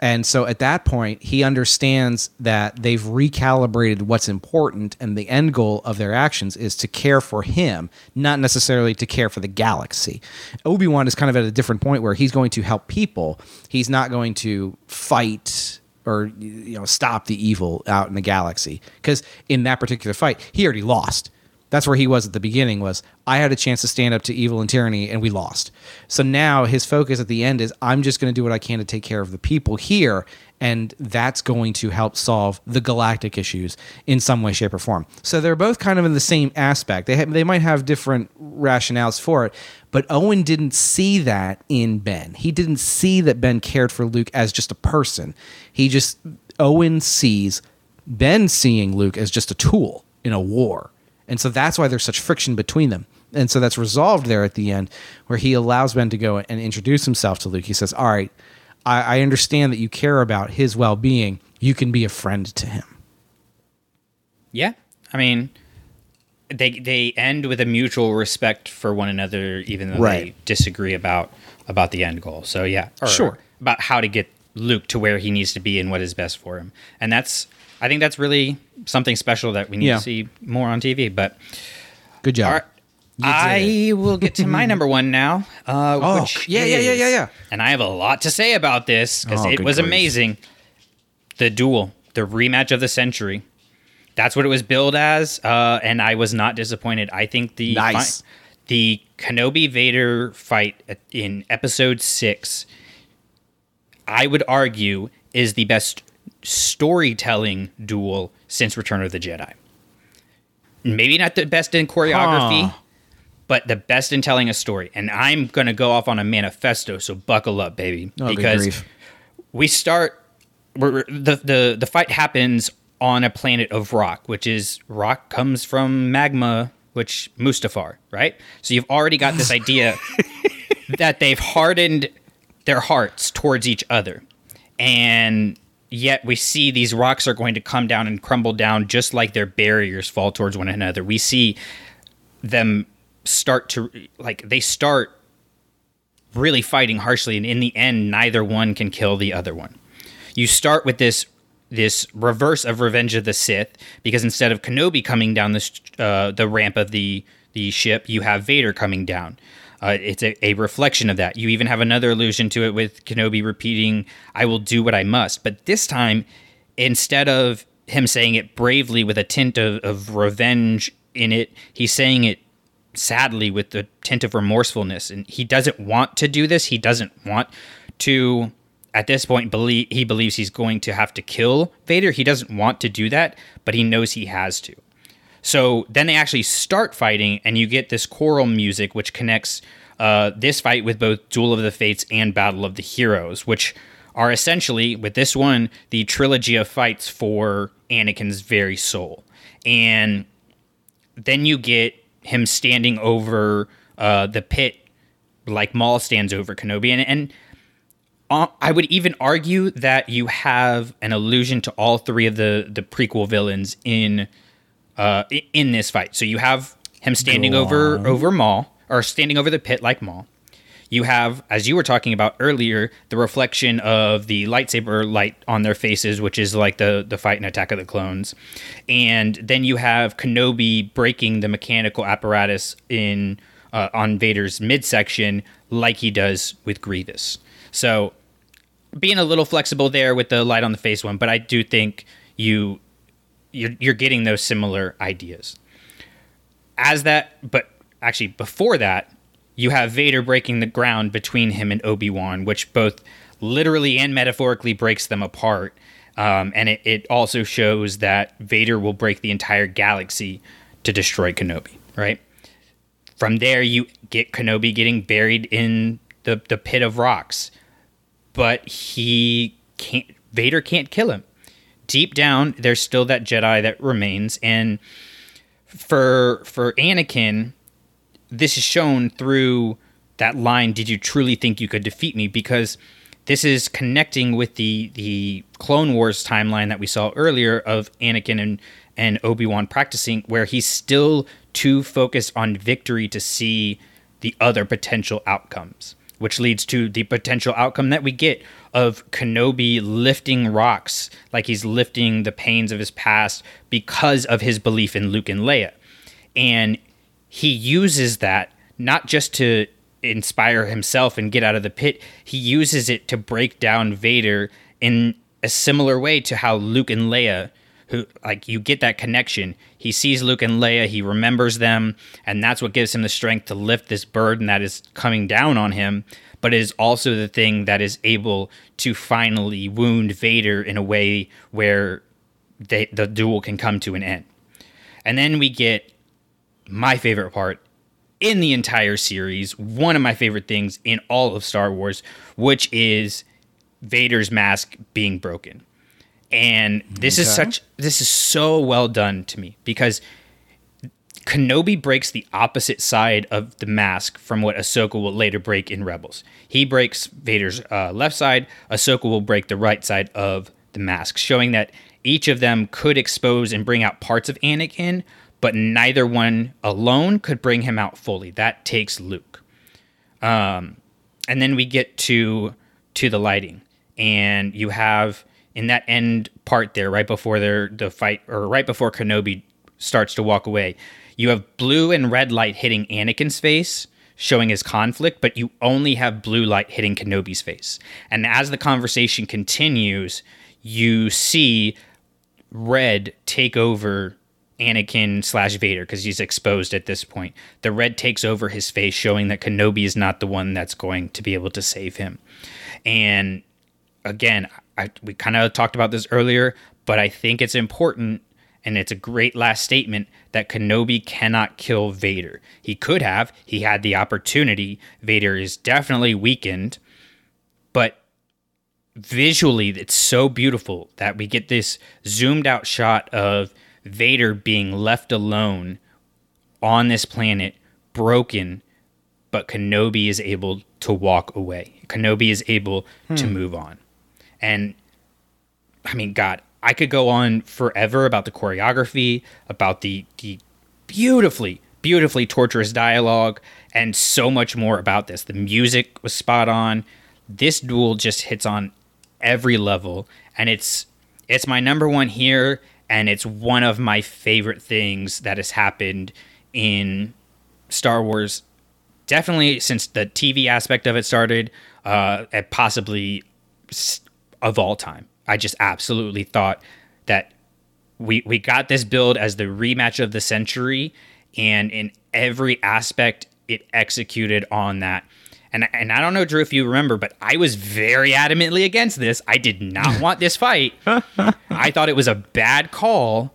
And so at that point, he understands that they've recalibrated what's important, and the end goal of their actions is to care for him, not necessarily to care for the galaxy. Obi Wan is kind of at a different point where he's going to help people. He's not going to fight or you know stop the evil out in the galaxy because in that particular fight, he already lost that's where he was at the beginning was i had a chance to stand up to evil and tyranny and we lost. So now his focus at the end is i'm just going to do what i can to take care of the people here and that's going to help solve the galactic issues in some way shape or form. So they're both kind of in the same aspect. They, ha- they might have different rationales for it but owen didn't see that in ben. He didn't see that ben cared for luke as just a person. He just owen sees ben seeing luke as just a tool in a war and so that's why there's such friction between them. And so that's resolved there at the end, where he allows Ben to go and introduce himself to Luke. He says, All right, I, I understand that you care about his well being. You can be a friend to him. Yeah. I mean, they they end with a mutual respect for one another, even though Right. they disagree about about the end goal. So yeah, or Sure. about how to get Luke to where he needs to be and what is best for him. And that's I think that's really something special that we need Yeah. to see more on TV. But Good job. right, I will get to my number one now. Uh, Oh, yeah, yeah, yeah, yeah, yeah. And I have a lot to say about this because Oh, it was grief. amazing. The duel, the rematch of the century. That's what it was billed as, uh, and I was not disappointed. I think the Nice. fi- the Kenobi Vader fight in Episode Six, I would argue, is the best storytelling duel since Return of the Jedi. Maybe not the best in choreography, Huh. but the best in telling a story. And I'm going to go off on a manifesto, so buckle up, baby, Oh, because we start we're, the the the fight happens on a planet of rock, which is rock comes from magma, which Mustafar, right? So you've already got this idea that they've hardened their hearts towards each other, and yet we see these rocks are going to come down and crumble down just like their barriers fall towards one another. We see them start to like they start really fighting harshly and in the end neither one can kill the other one you start with this this reverse of Revenge of the Sith because instead of Kenobi coming down this uh, the ramp of the the ship, you have Vader coming down. Uh, it's a, a reflection of that. You even have another allusion to it with Kenobi repeating, "I will do what I must." But this time, instead of him saying it bravely with a tint of, of revenge in it, he's saying it sadly with the tint of remorsefulness and he doesn't want to do this he doesn't want to at this point believe he believes he's going to have to kill Vader he doesn't want to do that but he knows he has to so then they actually start fighting and you get this choral music which connects uh, this fight with both Duel of the Fates and Battle of the Heroes which are essentially with this one the trilogy of fights for Anakin's very soul. And then you get him standing over uh, the pit like Maul stands over Kenobi, and, and uh, I would even argue that you have an allusion to all three of the the prequel villains in uh, in this fight. So you have him standing over over Maul or standing over the pit like Maul. You have, as you were talking about earlier, the reflection of the lightsaber light on their faces, which is like the the fight in Attack of the Clones, and then you have Kenobi breaking the mechanical apparatus in uh, on Vader's midsection, like he does with Grievous. So, being a little flexible there with the light on the face one, but I do think you you're, you're getting those similar ideas as that, but actually before that, you have Vader breaking the ground between him and Obi Wan, which both literally and metaphorically breaks them apart. Um, and it, it also shows that Vader will break the entire galaxy to destroy Kenobi, right? from there, you get Kenobi getting buried in the, the pit of rocks, but he can't. Vader can't kill him. Deep down, there's still that Jedi that remains, and for for Anakin, this is shown through that line. Did you truly think you could defeat me? Because this is connecting with the the Clone Wars timeline that we saw earlier of Anakin and and Obi Wan practicing, where he's still too focused on victory to see the other potential outcomes, which leads to the potential outcome that we get of Kenobi lifting rocks like he's lifting the pains of his past because of his belief in Luke and Leia. And he uses that not just to inspire himself and get out of the pit, he uses it to break down Vader in a similar way to how Luke and Leia who like you get that connection. He sees Luke and Leia, he remembers them, and that's what gives him the strength to lift this burden that is coming down on him, but it is also the thing that is able to finally wound Vader in a way where they, the duel can come to an end. And then we get my favorite part in the entire series, one of my favorite things in all of Star Wars, which is Vader's mask being broken. And this is such this is so well done to me because Kenobi breaks the opposite side of the mask from what Ahsoka will later break in Rebels. He breaks Vader's uh, left side. Ahsoka will break the right side of the mask, showing that each of them could expose and bring out parts of Anakin, but neither one alone could bring him out fully. That takes Luke. Um, and then we get to to the lighting, and you have in that end part there, right before their the fight, or right before Kenobi starts to walk away, you have blue and red light hitting Anakin's face, showing his conflict, but you only have blue light hitting Kenobi's face. And as the conversation continues, you see red take over Anakin slash Vader because he's exposed at this point. The red takes over his face, showing that Kenobi is not the one that's going to be able to save him. And again, I, we kind of talked about this earlier, but I think it's important and it's a great last statement that Kenobi cannot kill Vader. He could have, he had the opportunity. Vader is definitely weakened, but visually, it's so beautiful that we get this zoomed out shot of Vader being left alone on this planet, broken, but Kenobi is able to walk away. Kenobi is able to hmm. move on. And I mean, God, I could go on forever about the choreography, about the the beautifully, beautifully torturous dialogue, and so much more about this. The music was spot on. This duel just hits on every level, and it's it's my number one here, and it's one of my favorite things that has happened in Star Wars. Definitely since the TV aspect of it started, uh, and possibly of all time. I just absolutely thought that we we got this build as the rematch of the century, and in every aspect, it executed on that. And and I don't know, Drew, if you remember, but I was very adamantly against this. I did not want this fight. I thought it was a bad call,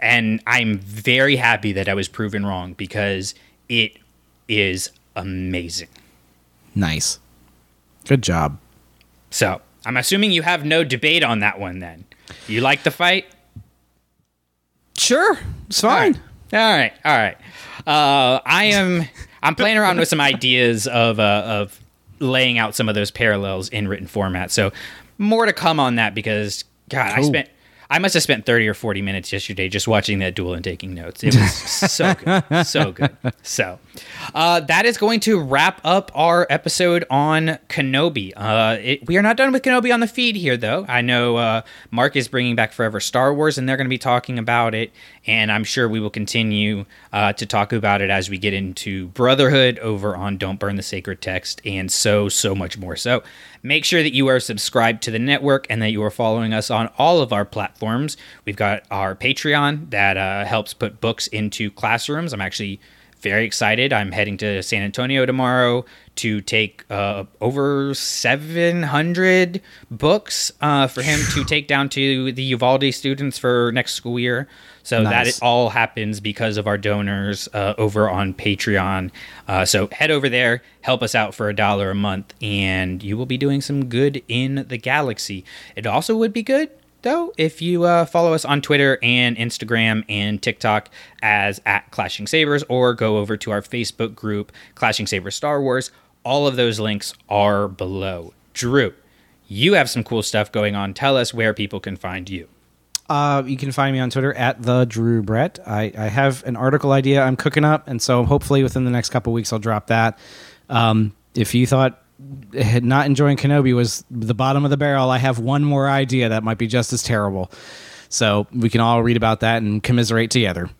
and I'm very happy that I was proven wrong because it is amazing. Nice. Good job. So I'm assuming you have no debate on that one. Then you like the fight? Sure. It's fine. right, all right, all right. Uh, I am. I'm playing around with some ideas of uh, of laying out some of those parallels in written format. So more to come on that because God, I spent. I must have spent 30 or 40 minutes yesterday just watching that duel and taking notes. It was so good. So good. So, uh, that is going to wrap up our episode on Kenobi. Uh, it, we are not done with Kenobi on the feed here, though. I know uh, Mark is bringing back Forever Star Wars, and they're going to be talking about it. And I'm sure we will continue uh, to talk about it as we get into Brotherhood over on Don't Burn the Sacred Text and so, so much more. So, make sure that you are subscribed to the network and that you are following us on all of our platforms. We've got our Patreon that uh, helps put books into classrooms. I'm actually very excited. I'm heading to San Antonio tomorrow to take uh, over 700 books uh, for him to take down to the Uvalde students for next school year. So that Nice. it all happens because of our donors uh, over on Patreon. Uh, so head over there, help us out for a dollar a month, and you will be doing some good in the galaxy. It also would be good though if you uh, follow us on Twitter and Instagram and TikTok as at Clashing Sabers, or go over to our Facebook group Clashing Sabers Star Wars. All of those links are below. Drew, you have some cool stuff going on. Tell us where people can find you. Uh, you can find me on Twitter at the Drew Brett. I, I have an article idea I'm cooking up, and so hopefully within the next couple weeks I'll drop that. Um, if you thought not enjoying Kenobi was the bottom of the barrel, I have one more idea that might be just as terrible. So we can all read about that and commiserate together.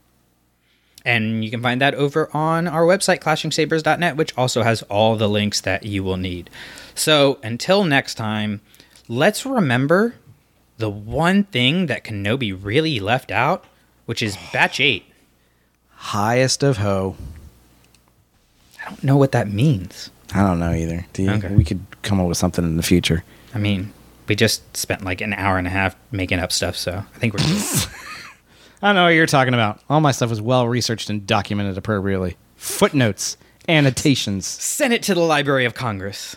And you can find that over on our website, clashingsabers.net, which also has all the links that you will need. So until next time, let's remember the one thing that Kenobi really left out, which is Batch 8. Highest of ho. I don't know what that means. I don't know either. Do you? Okay. We could come up with something in the future. I mean, we just spent like an hour and a half making up stuff, so I think we're. I don't know what you're talking about. All my stuff was well researched and documented appropriately. Footnotes, annotations. Send it to the Library of Congress.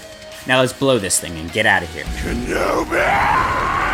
Now let's blow this thing and get out of here. Kenobi!